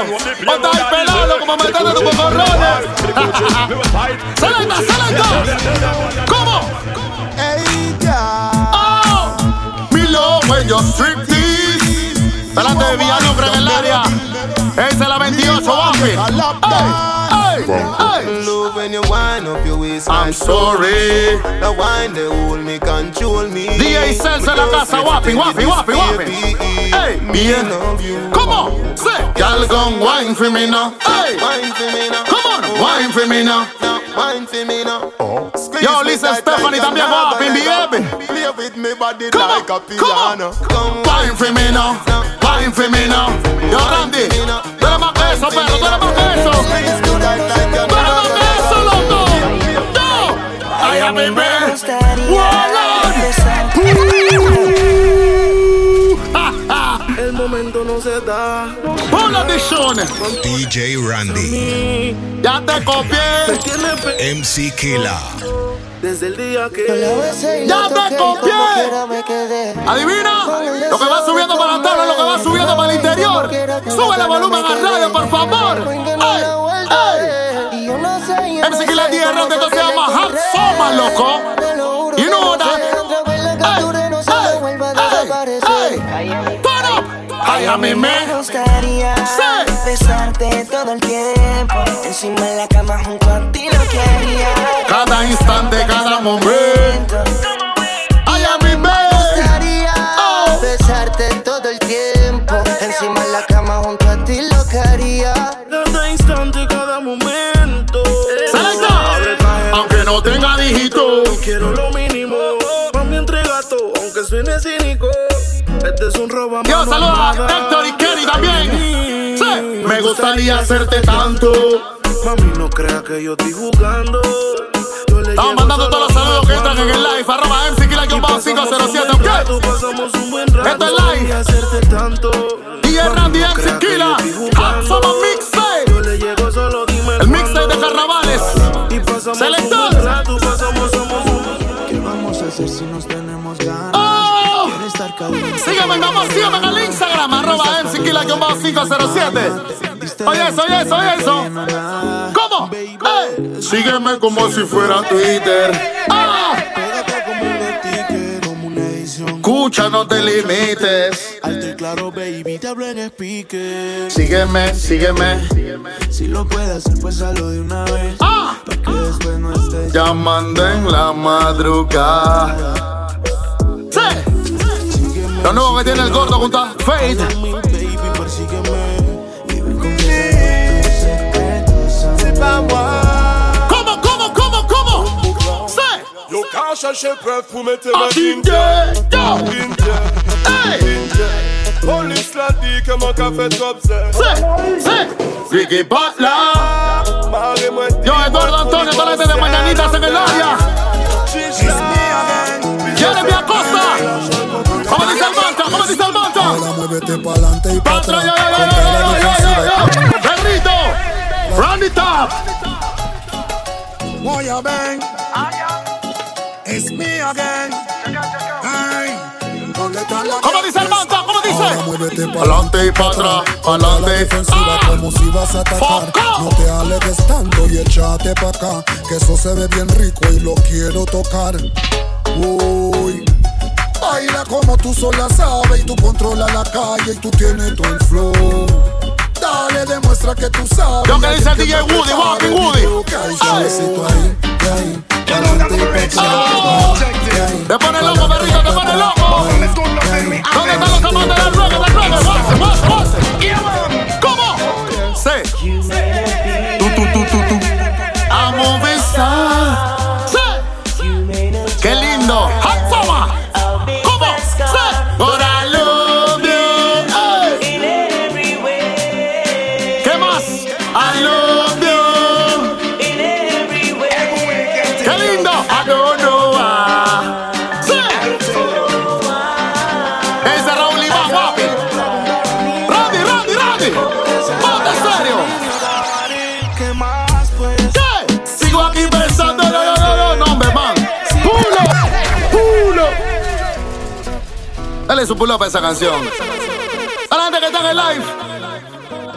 Mi love when you strip this. Delante de área. Esa es la 28, Bambi. ¡Ey! ¡Ey! ¡Ey! Love when you wind up your waist I'm sorry. The wine they hold me, control me DJ Celso en la casa, guapi, guapi, guapi, guapi. Ey, bien. Come on, say. Wine for me now. Ey. Wine for me now wine for me now. Wine for me now oh. Yo, listen, Stephanie también guapi, baby. Play with me body Come like on, a piano come on. Wine for me now. Wine for me now. Yo, Randy, tú eres más que eso, pero tú eres más que eso. Tú más que loco. Yo, I am in bed. Warlord. Momento no se da. DJ Randy. Ya te copié. MC Killa. Desde el día que ¡Ya te copié! ¿Adivina? Lo que va subiendo para atrás es lo que va subiendo para el interior. Sube el volumen al radio, por favor. ¡Ey! ¡Ey! MC Killa Tierra, esto se llama Hot Soma, loco. ¡Ay, a mí me! gustaría besarte todo el tiempo. Encima de la cama junto a ti lo quería. Cada instante, cada momento. ¡Ay, a mí me! gustaría besarte todo el tiempo. Encima de la cama junto a ti lo quería. Es un robo a Yo mano saludo a armada. Héctor y Kenny también. Sí. Me gustaría hacerte tanto. Mami, no crea que yo estoy jugando. Yo le Estamos mandando todos los saludos que entran en el live. Arroba MC Killa Y pasamos 507, un buen ¿ok? Esto es live. Y hacerte tanto. Mami, Randy MC estoy jugando. Somos mixtape. El mixtape de carnavales. Y Selector. Sígueme, vamos, sígueme en el Instagram. Arroba MC Killa 507. Oye eso, oye eso, oye eso. ¿Cómo? Sígueme como si fuera Twitter. ¡Ah! Pégate como un ticket, como una edición. Escucha, no te limites. Alto y claro, baby, te hablo en speaker. Sígueme, sígueme. Si lo puedes hacer, pues hazlo de una vez. ¡Ah! Pa' que después no estés. Llamando en la madrugada. Sí. Lo nuevo que tiene el gordo junto a Fade. Comment, comment, comment, comment? C'est. Yo, quand chercher preuve pour mettre ma Hey! Police l'a dit que mon café top c'est. say. Ricky Butler. Yo, Eduardo Antonio, toda la gente de Mañanita se me Muévete pa'lante y pa' atrás. Perrito. Randy Top. Moya ven. It's me again. Ay, ¿dónde está la ¿Cómo dice el mantra? ¿Cómo dice? Pa'lante y pa' atrás, la pa'lante. defensiva Ah. como si vas a atacar. Foco. No te alejes tanto y échate pa' acá. Que eso se ve bien rico y lo quiero tocar. Uy. Baila como tú sola sabes y tú controlas la calle y tú tienes todo el flow. Dale, demuestra que tú sabes. Yo que dice el DJ Woody, Walking Woody. Te pone loco, perrito, te pone loco. ¿Dónde están los amantes del del? Su pulo para esa canción. A la gente que está en el live.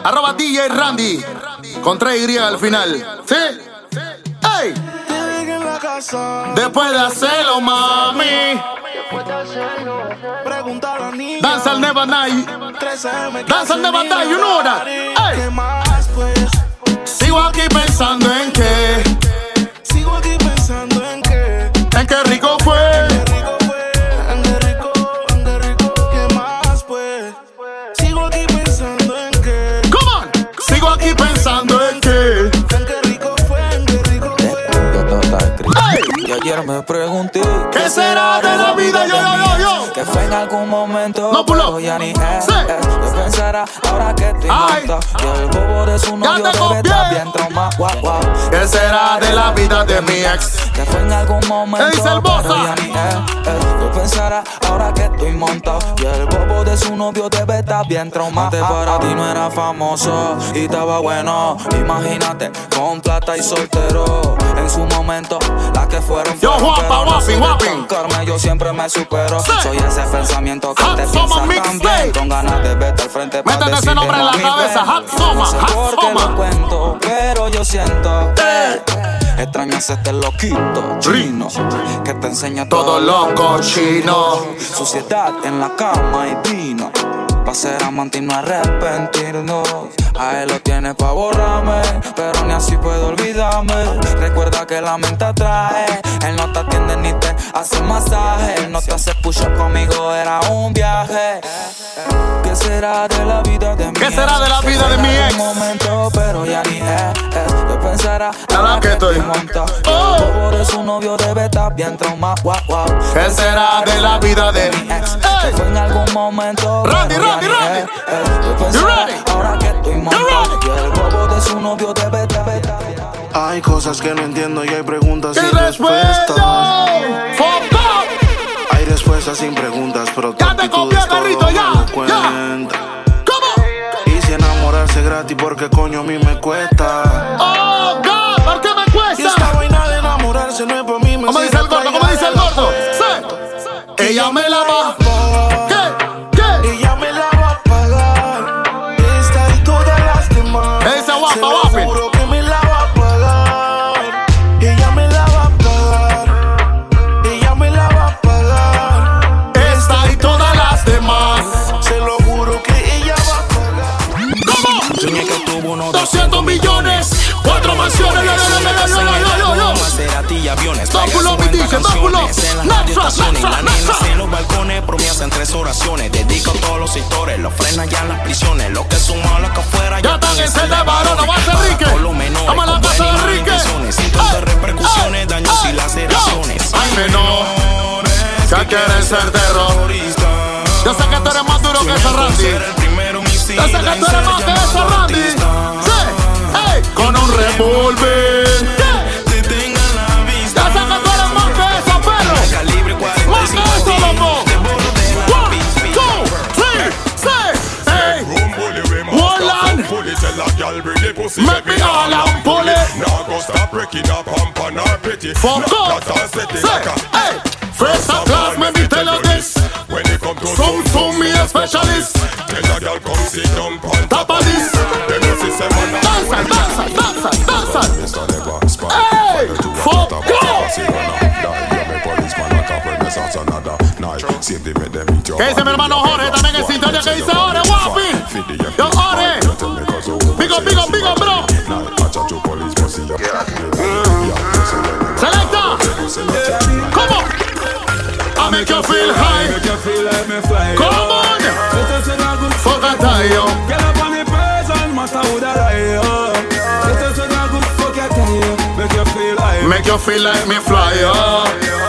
Arroba DJ Randy. Con 3 Y al final. ¿Sí? ¡Ey! Después de hacerlo, mami. Danza al Never Night. 13 me Danza al Never Night, you know. Ey. Sigo aquí pensando en que. Ayer me pregunté ¿Qué será de la vida? Yo, yo, yo, yo. que fue en algún momento No, pulo. ya ni es, Sí. Yo pensará ahora que estoy muerto Y el bobo de su novio debe estar bien traumado guau, guau. ¿Qué será de la vida de mi ex? Que fue en algún momento pero ya ni pensará ahora que estoy montado Y el bobo de su novio debe estar bien traumado Antes para ti no era famoso y estaba bueno Imagínate con plata y soltero En su momento. Las que fueron Yo, guapa, guapi, guapi. Yo siempre me supero. Sí. Soy ese pensamiento que Hot te piensa también. Con ganas de verte al frente. Métete ese nombre en la cabeza. Hot sé Hot Summer. lo cuento, pero yo siento que extrañas este loquito chino que te enseña Todo loco chino. Suciedad en la cama y vino. Pa' ser amante y no arrepentirnos. A él lo tiene pa' borrarme, pero ni así puedo olvidarme. Recuerda que la mente atrae. Él no te atiende ni te hace masaje. Él no te hace push conmigo, era un viaje. ¿Qué será de la vida de mi ¿Qué será de la ex? vida de mi ex? momento, pero ya ni. Yo pensará Ahora que estoy. Oh. El bobo de su novio debe estar bien traumado. ¿Qué será de la vida de mi ex? Fue en algún momento. Randy, pero ya Randy, ni Randy. es, es. Yo pensará, ready? Ahora que estoy montado. Y el de su novio debe estar bien Hay cosas que no entiendo y hay preguntas ¡Qué sin respuestas. Hay respuestas sin preguntas, pero Ya te todo Carrito, ya, ya. ¿Cómo? Y si enamorarse gratis, porque coño a mí me cuesta. ¡Oh, God! ¿Por qué me Y esta cuesta? vaina de enamorarse no es para mí, me ¿Cómo dice el gordo? ¿Cómo dice el gordo? Sí. Ella me la va. ¿Qué? ¿Qué? Ella uno, 200 millones, cuatro mansiones, Maserati y aviones. en los balcones, promesas tres oraciones. Dedico todos los sectores, los frenas ya en las prisiones. Lo que suma los que afuera ya Ya están en celda varona. Va a ser Rique. Vamos a la casa de Rique. Sin repercusiones, daños y laceraciones. Ay, menores que quieren ser terroristas. Yo sé que tú eres más duro que ese Randy. Yo sé que tú eres más que ese Randy. Sí, ey, con un revólver. ¿Qué? Yo sé que tú más que eso, perro. Más que eso, loco. One, two, three, say, hey. Warland. Make me all pull it. Now go stop breaking up hump on our pity. Fuck up. That all set it Say, like a hey. First of class, let me tell you this. When it come to Some, some, me a specialist. Tell a girl come sit down Siempre me de mi Que dice mi hermano Jorge también el sitio que dice Ore, guapi. Yo Ore. Pico, pico, pico, bro. Selecta. ¿Cómo? I make you feel high. Come on. Fuck a yo. Get up on the person, matter who that I am. Make you feel like me fly.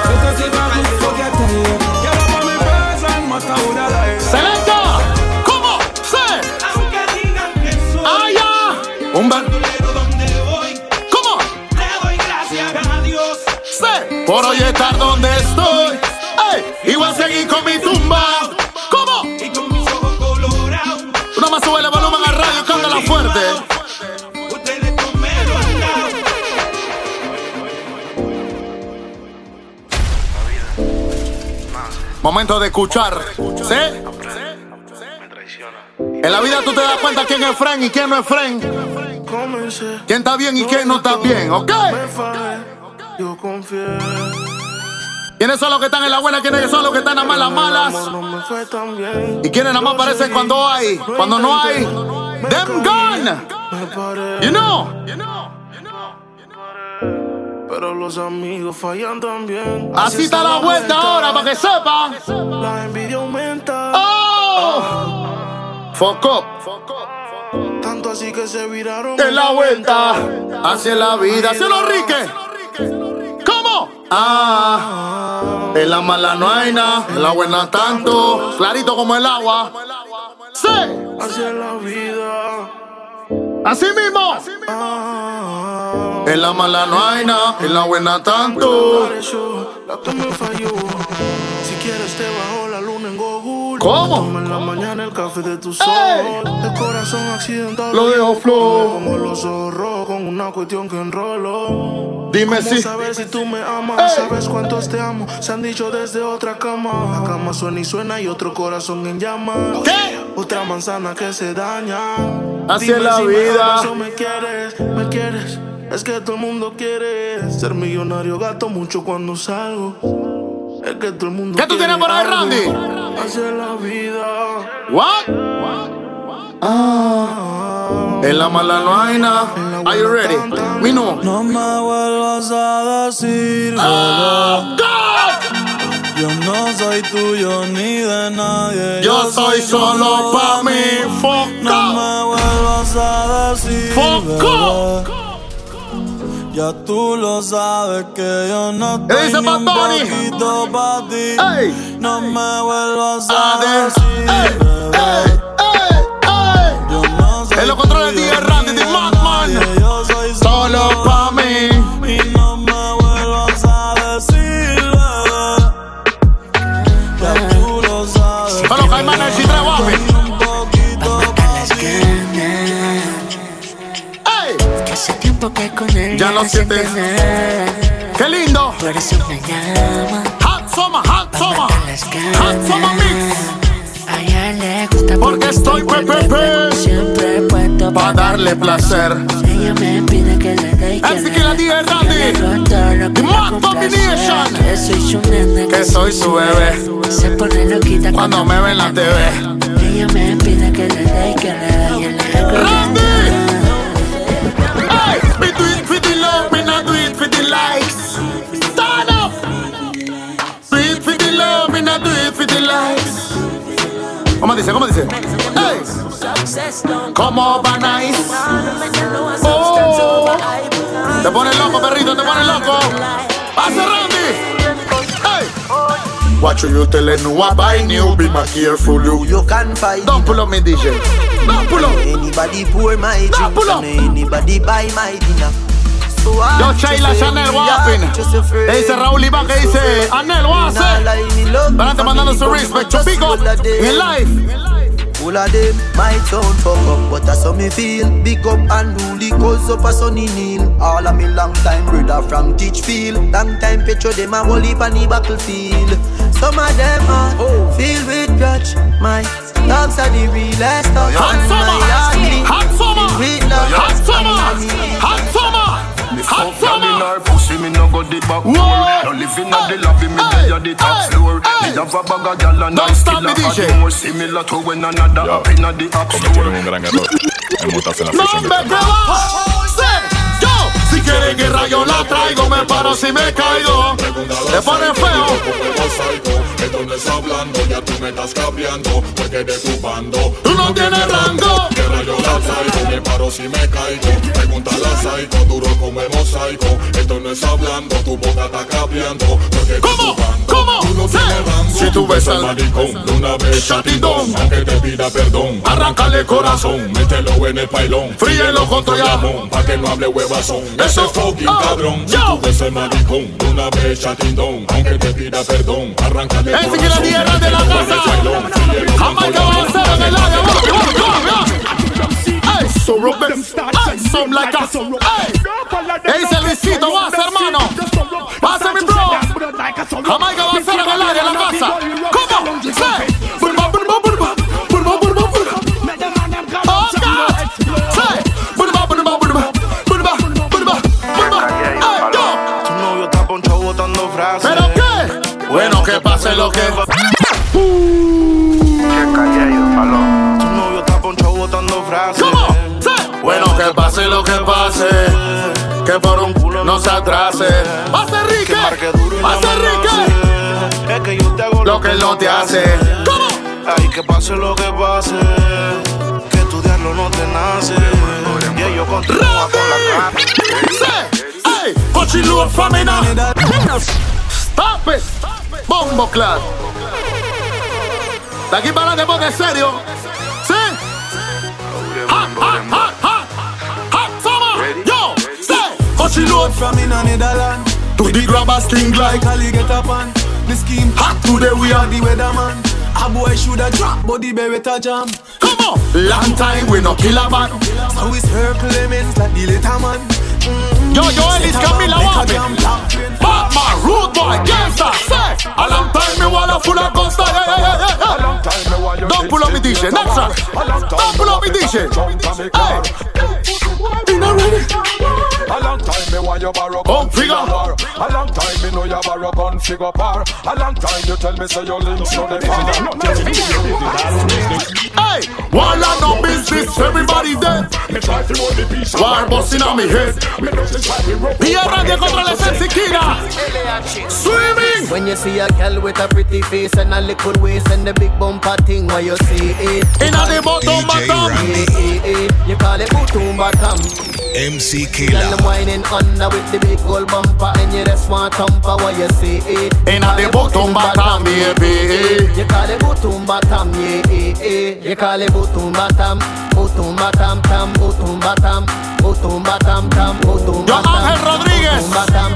De escuchar. ¿Sí? En la vida tú te das cuenta quién es friend y quién no es friend. Quién está bien y quién no está bien, ¿ok? Yo. ¿Quiénes son los que están en la buena? ¿Quiénes son los que están en las malas. ¿Y quiénes nada más aparecen cuando hay? Cuando no hay. Them gone. You know. Los amigos fallan también. Así está la vuelta ahora para que sepan. La envidia aumenta. ¡Oh! Fuck up. Tanto así que se viraron. En la vuelta. Así es la vida. ¿Sí o no, Rique? ¿Cómo? Ah. En la mala no hay nada. En la buena tanto. Clarito como el agua. Sí. Así es la vida. Así mismo. En la mala no hay nada. En la buena tanto. La me falló. Si quieres te bajo ¿Cómo? Toma en la mañana el café de tu sol. El corazón accidentado. Lo dejo flow. Como los rojos con una cuestión que enrolo. Dime ¿Cómo si- saber si tú me amas? ¿Sabes cuántos te amo? Se han dicho desde otra cama. La cama suena y suena y otro corazón en llamas. Otra manzana que se daña. Así es la si me vida. o me quieres, me quieres. Es que todo el mundo quiere ser millonario, gato mucho cuando salgo. Es que todo el mundo ¿Qué tú tienes por ahí. Randy? Es la vida. What? Ah. En la mala no hay nada. Are you ready? Me no. No me vuelvas a decir, Oh, bebé. Yo no soy tuyo ni de nadie. Yo soy solo pa' mí. No me vuelvas a decir, Foco. Ya tú lo sabes que yo no ¿Qué estoy dice ni un poquito pa' ti. Ey. No me vuelvas A a decir, bebé. Yo no soy En los controles tuyo no siente sientes. nada. Qué lindo. Eso me llama. Hot summer, hot summer. las Hot summer mix. A ella le gusta Porque estoy pepepe. Siempre puesto Pa' darle placer. Ella me pide que le dé y que Así que la que Randy. todo lo que soy su nene Que soy su bebé. Se pone loquita Cuando me ve en la TV. Ella me pide que le dé y que le dé Randy. Likes. Stand up. Do it for the love, me not do it for the likes. ¿Cómo dice? ¿Cómo dice? Hey. Como va nice. Oh. Te pone loco, perrito, te pone loco. Pase Randy. Hey. What you telling you about new? Be my careful you. You can fight Don't pull up me DJ. Don't pull up. Anybody pour my drink Don't pull up. anybody buy my dinner. Yo, Sheila Chanel Wapping. are just afraid. Le dice Raúl Iván que dice Anel, I say? Adelante mandando su respect. Up. In life. All of them, my town fuck up, but that's how me feel. Big up and rule, cause up a sunny kneel. All of me long time brother from Teachfield. Long time petro them a whole heap on the battlefield. Some of them are oh. filled with grudge. My dogs are the realest of Hot summer. Hot summer. Hot summer. Hot summer. Me Hot fuck girl in summer. her pussy, me no go the back door. No living on the lobby, me dey at the top floor. Me have a bag of gyal and I still a add more similar to when another up inna the app Como tiene store. un gran error en montarse en la No me Yo, si quieren guerra yo la traigo, me paro si me caigo. Te pone feo. Hablando, ya tú me estás cambiando, porque de tu bando Tú no tienes rango. Guerra yo la traigo, me paro si me caigo. Pregunta a psycho, duro como el mosaico. Esto no es hablando, tu boca está cambiando, porque tu bando tú no tienes rango. Si tú ves al maricón de una vez chatidón, aunque te pida perdón, arráncale corazón, mételo en el pailón, Fríelo con tu llamón, pa' que no hable huevazón. Ese fucking oh, cabrón, si tú ves el maricón de una vez chatidón, aunque te pida perdón, arráncale Ese que la corazón, tierra de la casa. que va a pa' en el área. Vamos, vamos, vamos. So Robert. Ay, some like a. Ay. Ese Luisito, vas, hermano. Vas a mi bro. Jamaica va a lo que pase. Que por un culo no se atrase. Ser rique. Ser rique. Es que yo te hago Lo que él no te hace. ¿Cómo? Ay, que pase lo que pase. Que estudiarlo no te nace. Y continúan con la cara. Ey, cochiluo famina. Stop it. Bombo clad. De aquí para adelante, ponte serio. Say. Cochiluo from in a Netherlands. To the grabbers king like Ali get up on the scheme. Hot today we are the weatherman. A boy shoulda drop, but the beretta jam. Come on, long time we no kill a man. So it's her lemons like the little man. Mm-hmm. Yo, yo, Ellis Camila Wami. Batman, rude boy, gangsta, say. A long time me wanna full of guns. Yeah, yeah, yeah, yeah. Don't pull up me DJ, next one. Don't pull up me DJ. Hey, you not ready? A long time me want you borrow gun figure war. A long time me know you borrow gun figure par. A long time you tell me say your links no the far. Hey, while I no business, everybody dead. War busting on me head. Día Radio contra la sensiquina. Swimming. When you see a girl with a pretty face and a little waist and the big bumper thing, why you see it? In a the bottom bottom. You call it bottom bottom. MC Killer them whining under with the big gold bumper and you just want thumper what you see it. In a the bottom bottom, baby. You call it bottom bottom, yeah, You call it bottom bottom, bottom bottom, tam, bottom bottom, bottom bottom, tam, bottom bottom. Yo Ángel Rodríguez,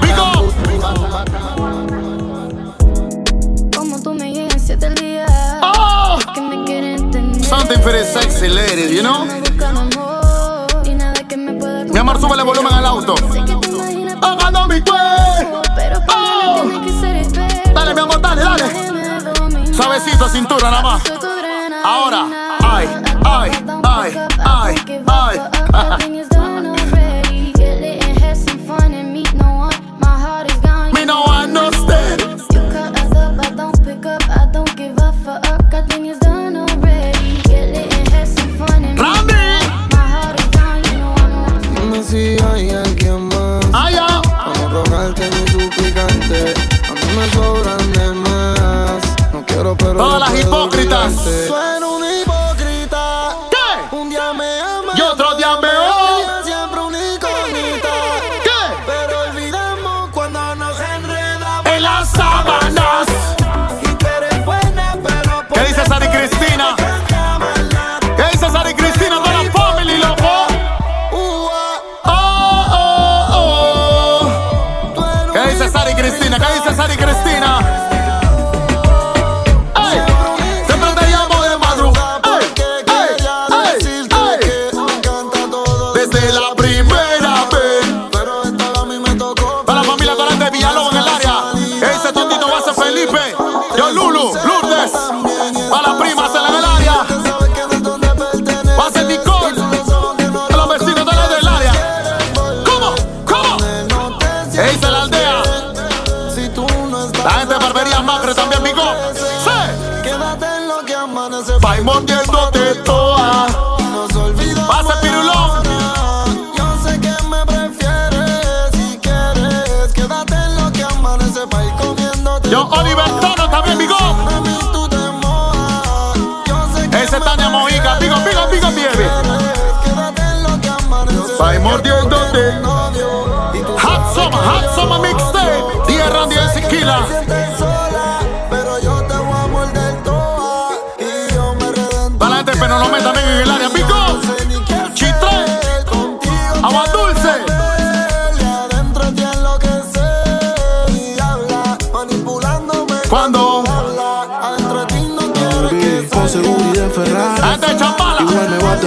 Pico. Como tú me llegas siete el. Oh. Que me quieren tener. Something for the sexy ladies, you know. Mi amor, súbele volumen al auto. Hagando mi cuerpo. Oh. Dale, mi amor, dale, dale. Suavecito, cintura nada más. Ahora,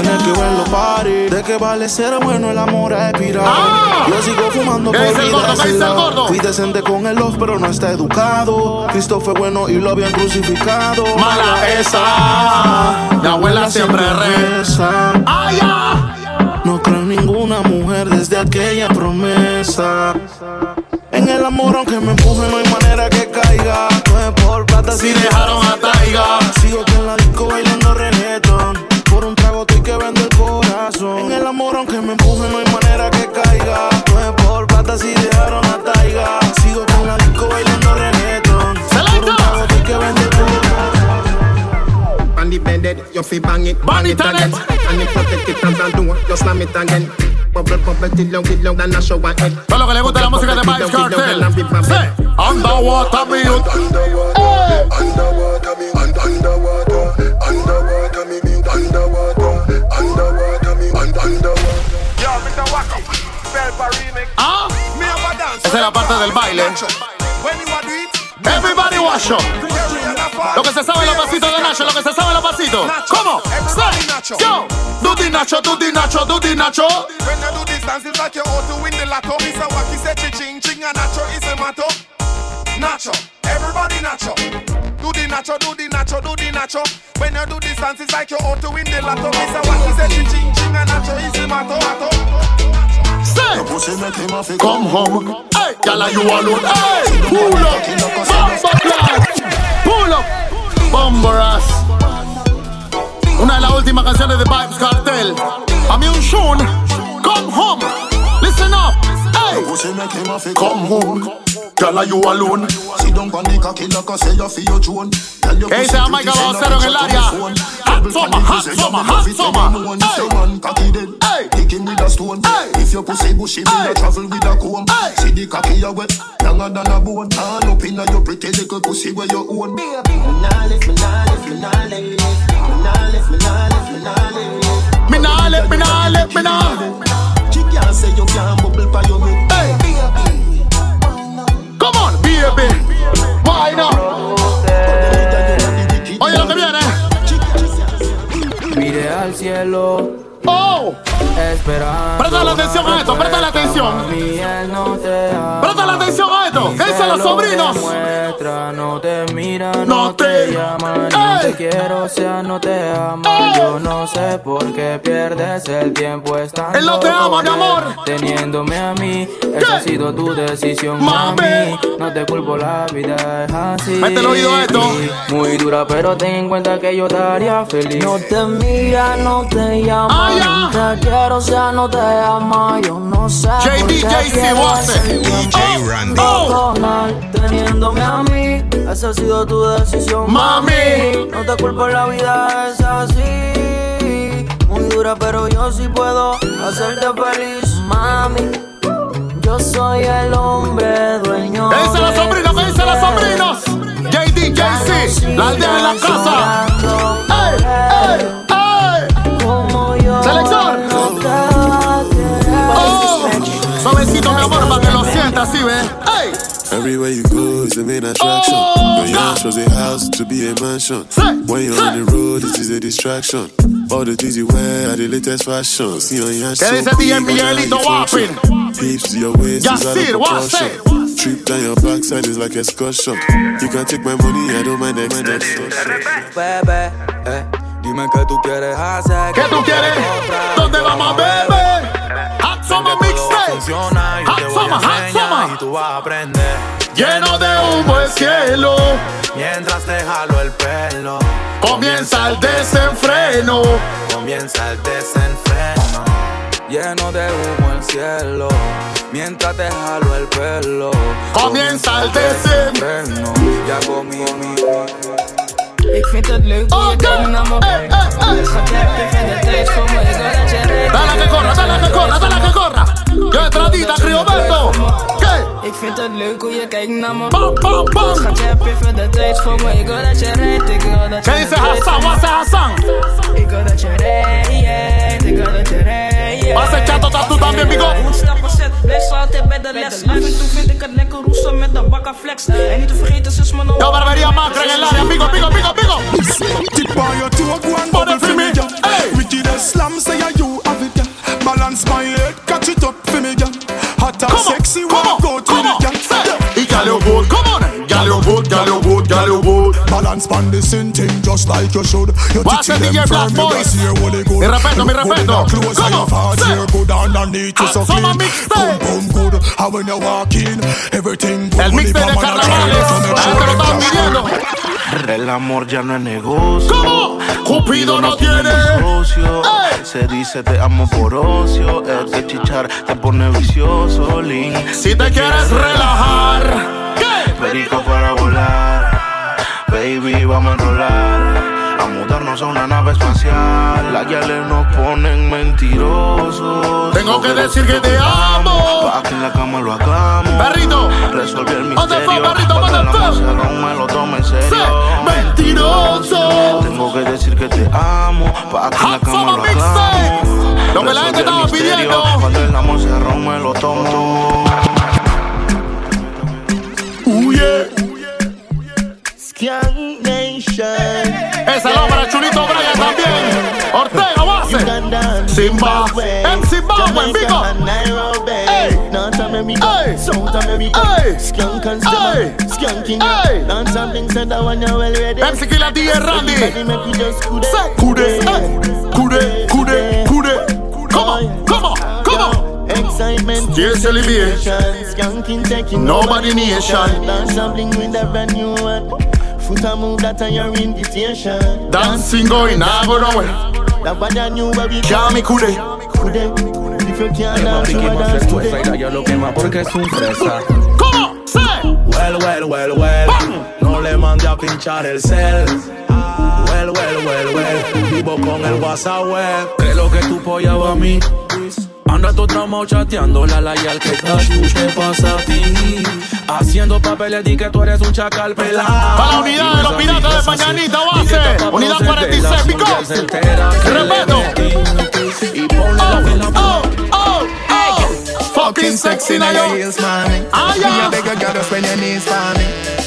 tener que verlo party. ¿De qué vale ser bueno el amor a espiral? Ah. Yo sigo fumando ¿Qué por vida. Fui decente con el love, pero no está educado. Cristo fue bueno y lo habían crucificado. Mala esa. Mi abuela siempre reza. ¡Ay, ya! No creo en ninguna mujer desde aquella promesa. En el amor, aunque me empuje, no hay manera que caiga. No es por plata Si dejaron a Taiga. Sigo en la disco bailando reggaeton. Me empuje, no hay manera que caiga. No es por plata si dejaron a Taiga. Sigo en la disco bailando reggaeton. Estoy que corazón. On the bed, you fi bang it, Bang it again. And you protect it and do it, you slam it again. Bubble, bubble, till long, till long, and I show my head. Todo lo que le gusta la música de Vibes Cartel. Sí. Underwater me. Underwater me, un- underwater, underwater me, me underwater, underwater me, un- underwater. Ah. Me have a dance. Esa es la parte del baile. When you a do it, Everybody wash up. Lo que se sabe los pasitos de Nacho, lo que se sabe los pasitos. ¿Cómo? Say, yo, the Nacho, the Nacho, the Nacho. When you do this dance, it's like you're out to win the lotto. It's a wacky set, ching ching, and Nacho is a motto. Nacho, everybody Nacho. Do the Nacho, do the Nacho, do the Nacho. When you do this dance, it's like you're out to win the lotto. It's a wacky set, ching ching, come home. Hey, gyal, are you alone? Hey, pull up, bumper class, pull up, bumper ass. Una de las últimas canciones de Vibes Cartel. A mí un Shun, come home. Listen up, hey. Come home. Gala, you alone. ¿Qué dice a Mike Baucero en el área? Hot summer, hot summer, hot summer. Hey, hey, If your pussy bushy, me a travel with a comb. See the cocky a wet, younger than a bone. All up inna your pretty little pussy where you own. Me nah lift, me nah lift, me nah lift, me nah lift, me nah lift, me nah lift. Me nah lift, me nah lift, me nah. She can't say you can't bubble for your head. Baby. Why not? Oye lo que viene. Mire al cielo. Oh. Esperando. Presta la atención a esto, presta la atención. Presta la atención a esto. ¿Qué dicen los sobrinos? Muestra, no te mira, no, No te, te- llama, no te quiero, o sea, no te ama. Yo no sé por qué pierdes el tiempo estando Él no te ama, mi amor. Teniéndome a mí, esa ha sido tu decisión, Mami. mami. No te culpo, la vida es así. Mete el oído a esto. Muy dura, pero ten en cuenta que yo te haría feliz. No te mira, no te llama, Ah, no te quiero, o sea, no te ama. Yo no sé por JD, qué JC, pierdes el tiempo DJ Randy. Oh. Teniéndome a mí, esa ha sido tu decisión, Mami. No te culpo, la vida es así. Muy dura, pero yo sí puedo hacerte feliz, mami. Yo soy el hombre dueño. ¿Qué dicen los de sobrinos? ¿Qué dicen sobrinos? JD, JC, la aldea en la casa. ¡Ey, ey, ey! Como yo Selector. no te va a querer. Oh, suavecito, mi amor, para que lo sientas así, ¿ves? ¡Ey! Everywhere you go is the main attraction. Oh, Your house was a house to be a mansion. When you're on the road, it is a distraction. All the things you wear are the latest fashion. See on your ¿Qué dice DJ Miguelito Wapping? Peeps to your waist is out Yacir, of what say? proportion. Trip down your backside is like excursion. You can take my money, I don't mind extortion. Bebé, eh, dime qué tú quieres hacer. ¿Qué tú quieres? ¿Dónde vamos a beber? Hot Summer Mixtape. Funciona, yo te Hot voy Summer, a Hot enseñar Summer. y tú vas a aprender. Lleno de humo el cielo. Mientras te jalo el pelo, Comienza el desenfreno. comienza el desenfreno. Lleno de humo el cielo, mientras te jalo el pelo. Comienza el desenfreno. Ya comí mi. Ik vind het leuk hoe je naar me. Dus ik vind het tijd voor me. Ik wil dat je redt. Dale que corra, dale que corra, dale que corra. Yo entradita, Crioberto. ¿Qué? Ik vind het leuk hoe je kijkt naar me. Bam, bam, bam. Dus gaat jij even de tijd voor me. Ik wil dat je rijdt. Ik wil dat je ¿Qué dice Hassan? voor What Hassan? Ik wil dat je rijdt. Ik wil dat je rijdt. Vas a echar tot tú también, Bigo. Moet stappen zet, blijf altijd bij de les. Af en toe vind ik het lekker roesten met de bakken flex. En niet te vergeten, ze is mijn Yo, barbería macra en el área. Bigo, bigo, bigo, bigo. Tip on your toe, go and bubble for me, girl. Wicked as slam, say yeah, you have it, girl. Balance my head, catch it up for me, girl. Hot and sexy, walk out with it, girl. Y gal you good, come on. Gal you good, gal you good, gal you good. Balance pan the same thing, just like you should. You teach the them Boys. hear what they good. Mi respeto, mi respeto. and Come on, hair good underneath, you so Hot summer clean. Boom, boom, good. And when you walk in, everything good. El the de carnavales. gente lo just- pidiendo. El amor ya no es negocio. ¿Cómo? Cupido no tiene. socio. Se dice te amo por ocio. El de chichar te pone vicioso, Lin. Si te quieres relajar. ¿Qué? Perico para volar. Baby, vamos a enrolar. A mudarnos a una nave espacial. Las guiales nos ponen mentirosos. Tengo que decir que te amo. Pa' que en la cama lo hagamos. Perrito. Resolví el ¿Dónde fue, misterio. perrito? Me lo tome en serio. Mentiroso. Tengo que decir que te amo. Pa' que en la cama lo hagamos. Lo que la gente estaba pidiendo. Cuando el amor cerrón me lo tomo. Skank Nation. Esa es para Chulito Bryan también. Ortega Base. Simba. En Zimbabue, Vigo. Hey. North America. Hey. South America. Hey. Skank and hey. Skanking. Hey. Dance something said that when you're well ready. MC Killa D. Randy. Say, kude. Kude. Kude. Kude. Come on. Come on. Come on. Excitement, yes, celebration, skanking, taking nobody nation. Dance with a brand new one. Foot a move that are your invitation. Dancing going, I go nowhere. That what I knew where we Llame kude. Kude. If you can't dance, you dance today. Yo lo quema porque es un fresa. ¿Cómo? Say. Well, well, well, well. No le mande a pinchar el cel. Well, well, well, well. Vivo con el WhatsApp web. Creo que tu polla va a mí. Anda todo tramo chateando la la y al que ¿Qué pasa a ti? Haciendo papeles di que tú eres un chacal pelado. Para la unidad de los piratas de Mañanita base. Unidad 46, pico. Respeto. Oh, oh, oh, oh. Fucking sexy now mommy. Ah, yeah.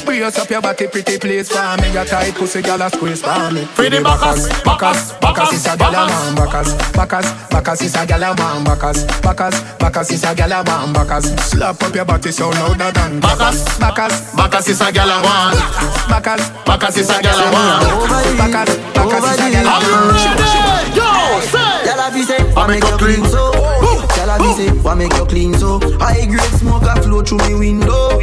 Beg your girl just when your knees for me. Brace up your body, pretty please for me. Your tight pussy, girl, a squeeze for me. Free the backers, backers, backers is a girl a man, backers, backers, backers is a girl a man, backers, backers, backers is a girl a man, backers. Slap up your body so louder than backers, backers, backers is a girl a man, backers, backers is a girl a man, backers, backers is a girl a man. Yo, say, Girl, I be say, I make you clean so. Girl, I be say, I make you clean so. High grade smoke a flow through me window.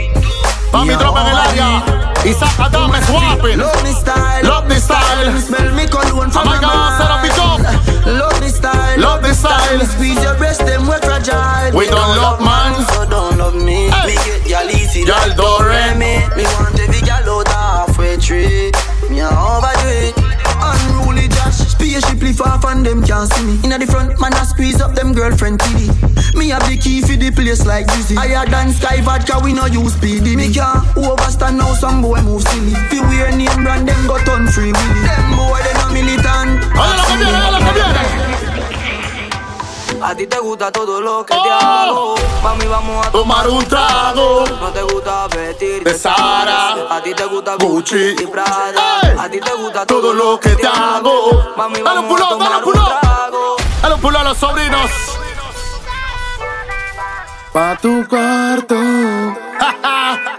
Pa' mi tropa en el área. Isaac Adame swapping. Love me style. Love the style. Smell me cologne from my God, set up. Love the style. Love the style. Squeeze your breast, them we're fragile. We don't love man. So don't love me. We get y'all easy. Y'all don't rent. me. Spaceship lift off and them can't see me. Inna the front, man, I squeeze up them girlfriend TD. Me have the key for the place like Dizzy. Higher than Sky Vodka, we no use PD. Me can't overstand now some boy move silly. Fi wear name brand, them go turn free willy. Them boy, they no militant. Oye lo que viene, oye lo que. A ti te gusta todo lo que te hago. Oh. Mami, vamos a Tomar un trago. No te gusta vestir De Zara. A ti te gusta Gucci. y Prada. Ey. A ti te gusta Todo lo que te hago. Mami, Dale vamos un up, dale tomar un trago. Dale un pull up a los sobrinos. Pa' tu cuarto.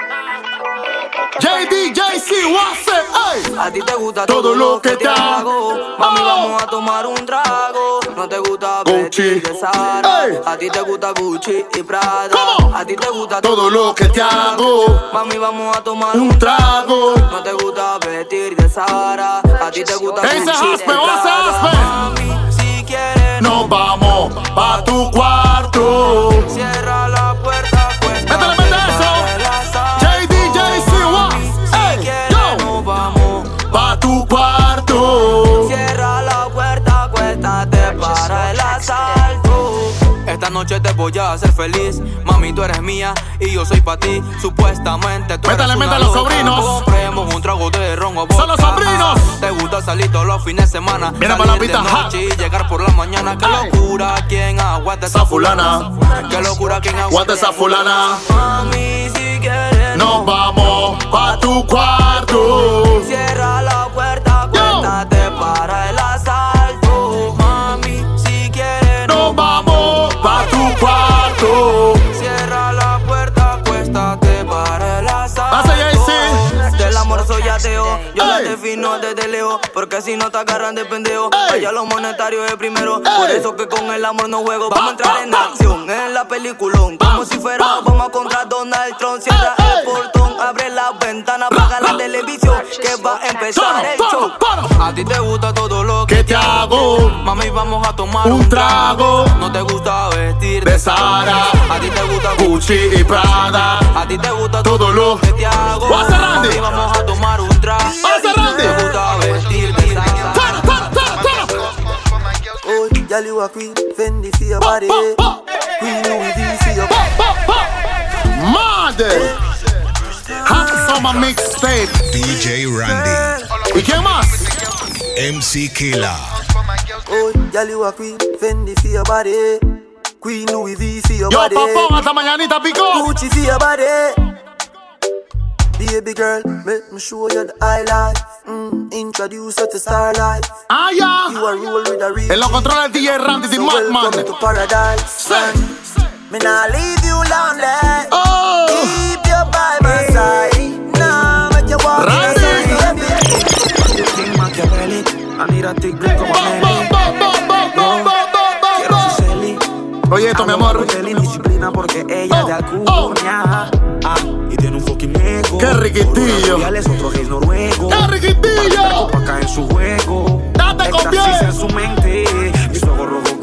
JD, JC, what's it? Ey. A ti te gusta Todo lo que te hago. Mami, Oh. vamos a tomar un trago. No te gusta Gucci. vestir de Zara. Ey. A ti te gusta Gucci y Prada. A ti te gusta Todo lo que te hago. Mami, vamos a tomar Un trago. No te gusta vestir de Zara. A ti te gusta Gucci y it, Prada. Aspe? Mami, si quieres Nos vamos pa' tu cuarto. Cierra noche te voy a hacer feliz. Mami, tú eres mía y yo soy para ti. Supuestamente tú Métale, eres una métale los sobrinos. Compremos un trago de ron o. Son los sobrinos. Te gusta salir todos los fines de semana. Viene para la pista noche y llegar por la mañana. Qué Ey. locura, ¿quién aguanta esa fulana. Qué locura, ¿quién Aguanta esa fulana. Mami, si quieres. Nos vamos pa' tu cuarto. Cierra la puerta, acuéstate para el yo la Ey. defino desde lejos. Porque si no te agarran de pendejo, Ey. allá lo monetario es primero. Ey. Por eso que con el amor no juego. Vamos a entrar en acción, en la peliculón. Como si fuera pa. vamos contra Donald Trump. Cierra Ey, el portón, abre la ventana, apaga la televisión. Que va a empezar el show. A ti te gusta todo lo que ¿Qué te hago? Mami, vamos a tomar Un trago. No te gusta vestir De Zara. A ti te gusta Gucci y Prada. A ti te gusta Todo lo que te hago. Mami, vamos a tomar un trago. What's Randy? Gusta. Oh, girl, you a queen, Fendi for your body. Pa, pa. Queen Louis V for your Pa, pa, pa. Mad. Hot Summer Mixtape. DJ Randy. ¿Y quién más? MC Killer. Oh, girl, you a queen, Fendi for your body. Queen Louis V for your Yo, body. papón, hasta mañanita, pico. Gucci for your body. Baby girl, let me show you the high life. Mm, introduce you to starlight. Ah, ya. You are roll with a real En los controles DJ Randy the so Madman. welcome to paradise. Say, Me nah leave you lonely. Oh. Keep you by my side. Nah, make you walk Randy. in the Yo King Machiavelli, Anira Tigre como Nelly. Quiero su celi. Oye, esto, mi amor. Hotel indisciplina porque ella es de Alcurnia. Un fucking ego. Qué riquitillo. es otro gays noruego. En su juego. Date con en su mente. Mis ojos rojos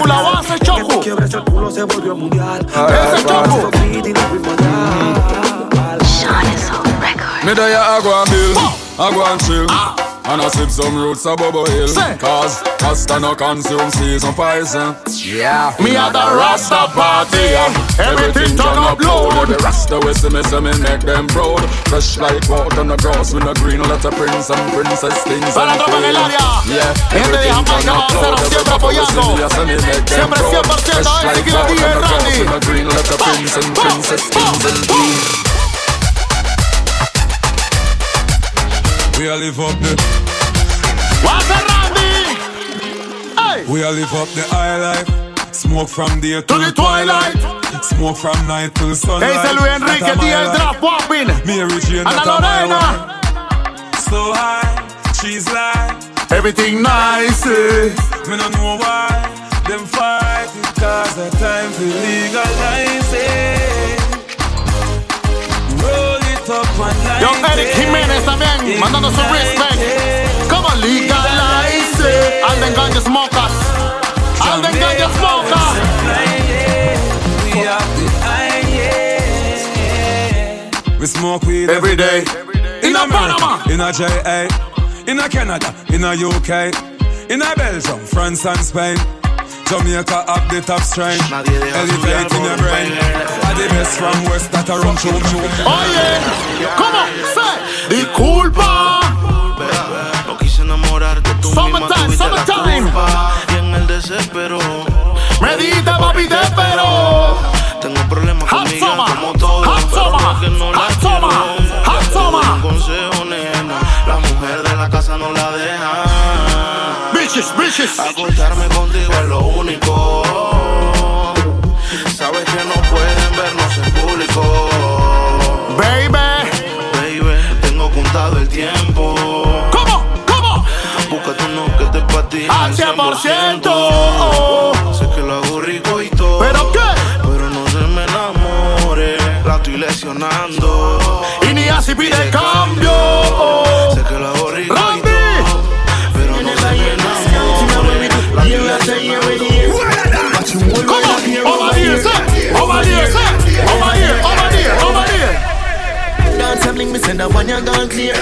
triángulo a base choco. ese culo se volvió mundial. Ese choco. Me da ya agua mil, agua chill. And I sip some roots of Bubble Hill. Say. Cause Rasta no consume season poison. Yeah. Me at the Rasta party, yeah. Everything turn up loud. The Rasta we see me, see me make them proud. Fresh like water on the grass with a green letter prince and princess things Para and la tropa en el queen. Yeah. Everything turn up loud. siempre Every papa we see apoyando. me, I me make them Siempre proud. 100% Fresh like water DJ on the grass with a green letter prince and princess things and queen We a live up the, What's Randy? Hey. we a live up the high life. Smoke from day To till the twilight. Smoke from night till ¿Qué sunlight. dice Luis Enrique? A DJ. Drop Popping. Mary Jane, Ana a Lorena. So high, she's like, Everything nice. eh. me no know why. Them fight it cause the time to legalize it. It up and light Young Eric. Jiménez también mandando su respect. Come on, legalize it. Alden Ganja Smokers. Alden Ganja Smokers. We have the high, We smoke weed Every day. In In a Panama. America, in a JA, in a Canada, in a UK, in a Belgium, France and Spain. Jamaica have the top Elevate in your brain. Are the best from West that are run chum. Oye, ¿cómo? Say, disculpa. No quise enamorarte, tú misma Summertime, tuviste la summertime. culpa Y en el desespero Me dijiste, papi, te espero. Tengo problemas conmigo como todo summer, no es que no la hot quiero summer, hot Te summer. doy un consejo, nena La mujer de la casa no la deja Bitches, bitches. Acostarme contigo es lo único Sabes que no pueden vernos en público Baby. Baby, tengo contado el tiempo ¿Cómo? ¿Cómo? Búscate uno que te patine Al 100%. Sé que lo hago rico y todo ¿Pero qué? Pero no se me enamore La estoy lesionando Y ni así pide cambio. Sé ¿Cómo? Over here, say. Over here, say. Over here, over here, over here. Dance and bling me send that one you gone clear.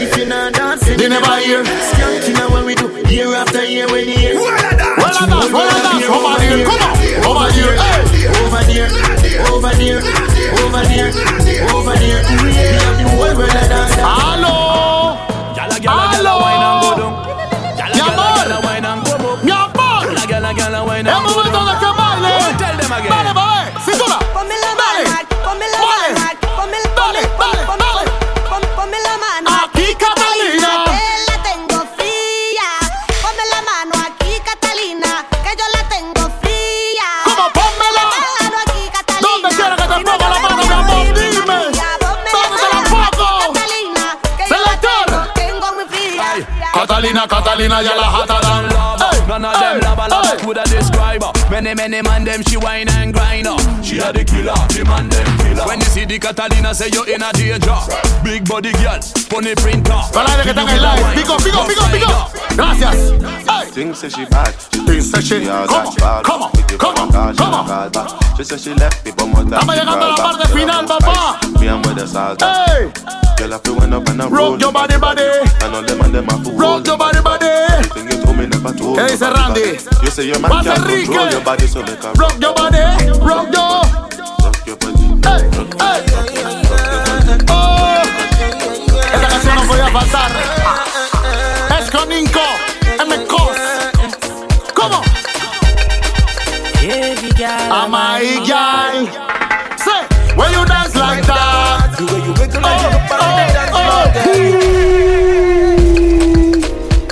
If you're not dancing, They never hear. Skanking now when we do year after year when year. Well, I dance, well, I dance. Over here, come on. Over here, hey. Over there, over there, over there, over there. We have the whole world a dance. Aló. Aló. Catalina, Catalina, ya la hotter than None of them love a love could a describe her. Many, many man them she whine and grind her. She a the killer, the man them killer. When you see the Catalina, say you in a danger. Big body girl, funny printer. Para que están en live. Pico, pico, pico, pico. Gracias. Things say she bad. Things say she. Come on, come on, come on, come on. She say she left me, but more time. Estamos llegando a la parte final, papá. Me and with the salt. Hey. Girl, I feel when up and I Rock your body, body. And all them and them are fool. Rock your body, body. Everything you told me never told ¿Qué dice Randy? You say your man can't control your body, so make a Rock your body, rock your. rock your body. Hey, hey. Oh. Esta canción no podía faltar. Es con M. Cos. ¿Cómo? girl. I'm my girl. Say, when you dance like that, the way you wiggle and you up and oh, dance oh. like that.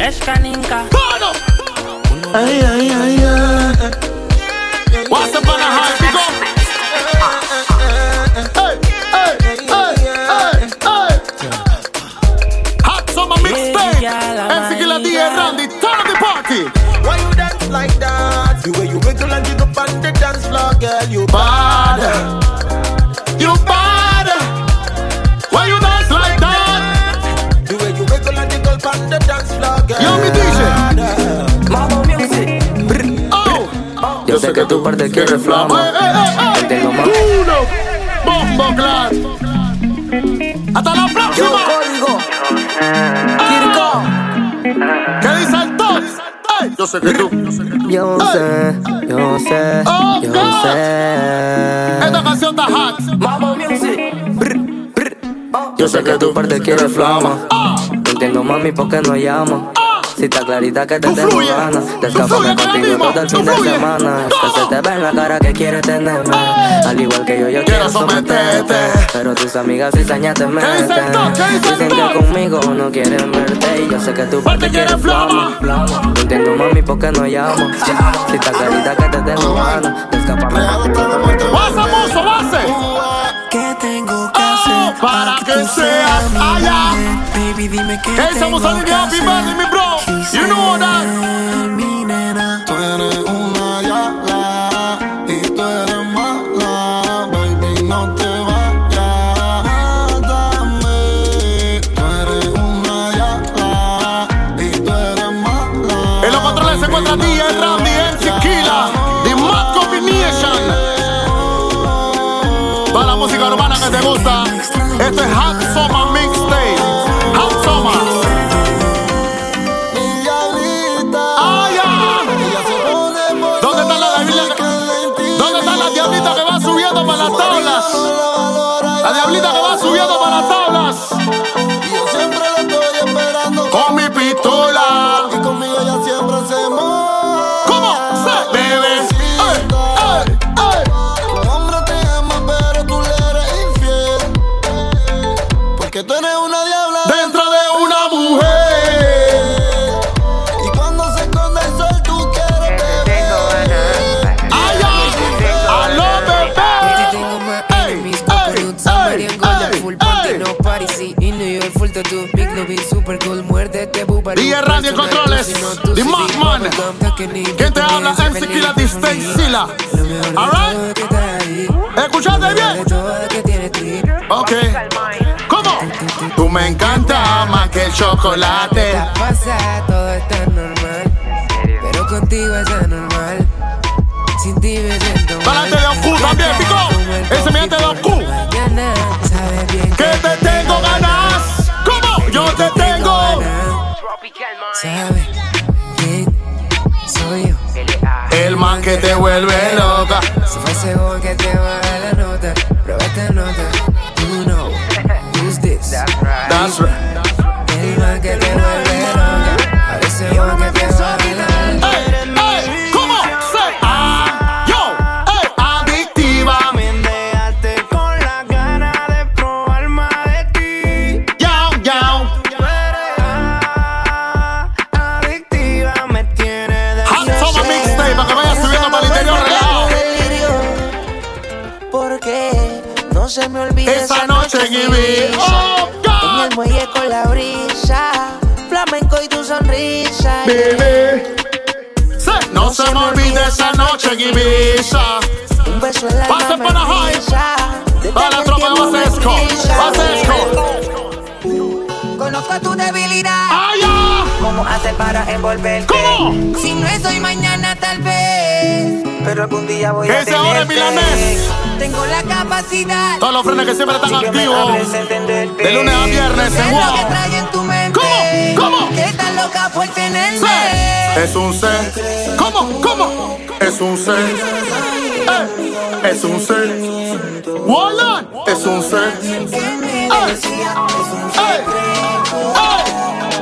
Escaninka. Bono. Ay ay ay ay. What's up on the high? We go. Girl, MC Gilla D. Randy, turn the party. Why you dance like that? The way you wiggle and you go jiggle on the dance floor, girl, you Bad. You bad. Why you dance like that? The way you wiggle and jiggle on the dance floor, girl. Yo, mi DJ. Mambo Music. Oh. Yo sé que tu parte quiere flama. Hey, hey, hey, hey. Tengo más. Uno. Bombo clap. Hasta la próxima. Código. Ah. Yo sé que tú. Yo sé, yo sé, Oh, yo God. sé. Esta canción está hot. Mambo Music. Yo sé que tu parte quiere flama. No entiendo mami por qué no llama. Si está clarita que te tengo ganas con el contigo todo el fin de semana. Que se te ve en la cara que quieres tenerme. Al igual que yo, yo quiero someterte. Pero tus amigas cizañas te meten. el el Dicen que conmigo no quieren verte. Y yo sé que tu parte quiere flama. No entiendo mami por qué no llama. Si está clarita que te tengo ganas de escaparme contigo. Base, muso, base. ¿Qué tengo que Oh, para que seas allá. Baby, dime qué ¿Qué dice Mussolini? Happy birthday, mi bro. You know that. La diablita que va subiendo para las tablas. DJ en controles. The Madman. ¿Quién te habla? MC Killa, Stay Silla. Alright? ¿Escuchaste bien? Ok. ¿Cómo? Tú me encantas más que el chocolate. Pasa, todo está normal. Pero contigo es anormal. Sin ti me siento de Oku también, pico. Ese gente de Oku. Sabes quién soy yo. El man que te vuelve loca. Si fuese vos que te baja la Bebé. No se me olvide esa noche en Ibiza. Un beso en la Pase para high. Para la tropa de Basesco. Basesco. Conozco tu debilidad. ¡Ay, ya! ¿Cómo hacer para envolverte? ¿Cómo? Si no estoy mañana, tal vez. Pero algún día voy a Ese ahora es tenerte. milanés. Tengo la capacidad. Todos los frenes que siempre están Si activos. De lunes a viernes ¿Qué en es Wow. ¿Cómo? ¿Qué tan loca por tenerme? Es un C. ¿Cómo? ¿Cómo? Es un C. Eh, Es un C. Wallan. Es un C. Eh, eh.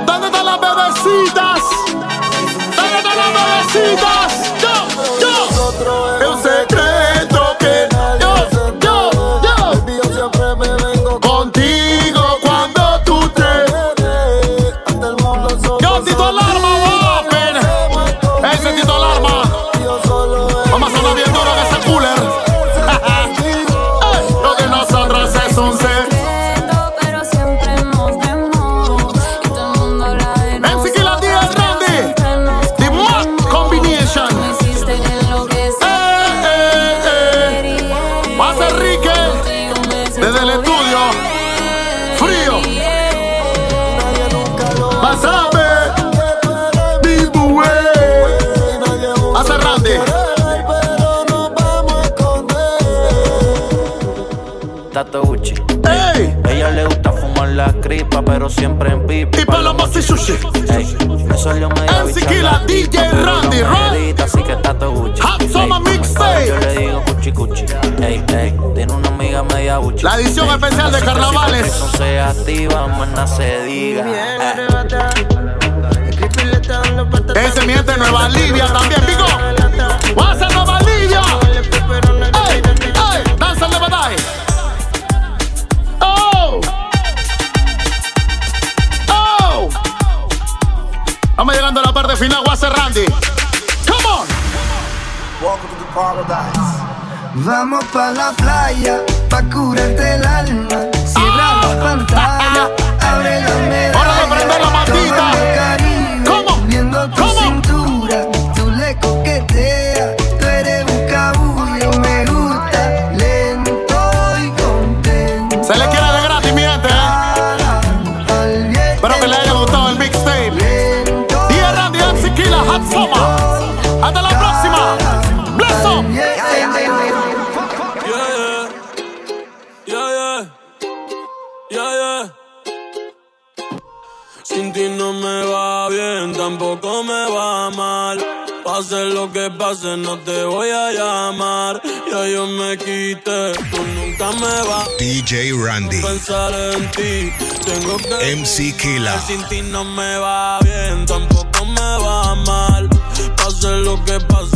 ¿Dónde están las bebecitas? ¿Dónde están las bebecitas? Yo, yo. Especial de carnavales. Eso se activa, nada se diga. Ese miente de Nueva Libia también, Pico. Vamos pa' la playa, pa' curarte el alma. Cierra la pantalla, abre la medalla. Prender la matita. Lo que pase, no te voy a llamar. Ya yo me quité, tú nunca me vas DJ Randy. pensar en ti. Tengo que MC Killa. sin ti no me va bien, tampoco me va mal. Pase lo que pase,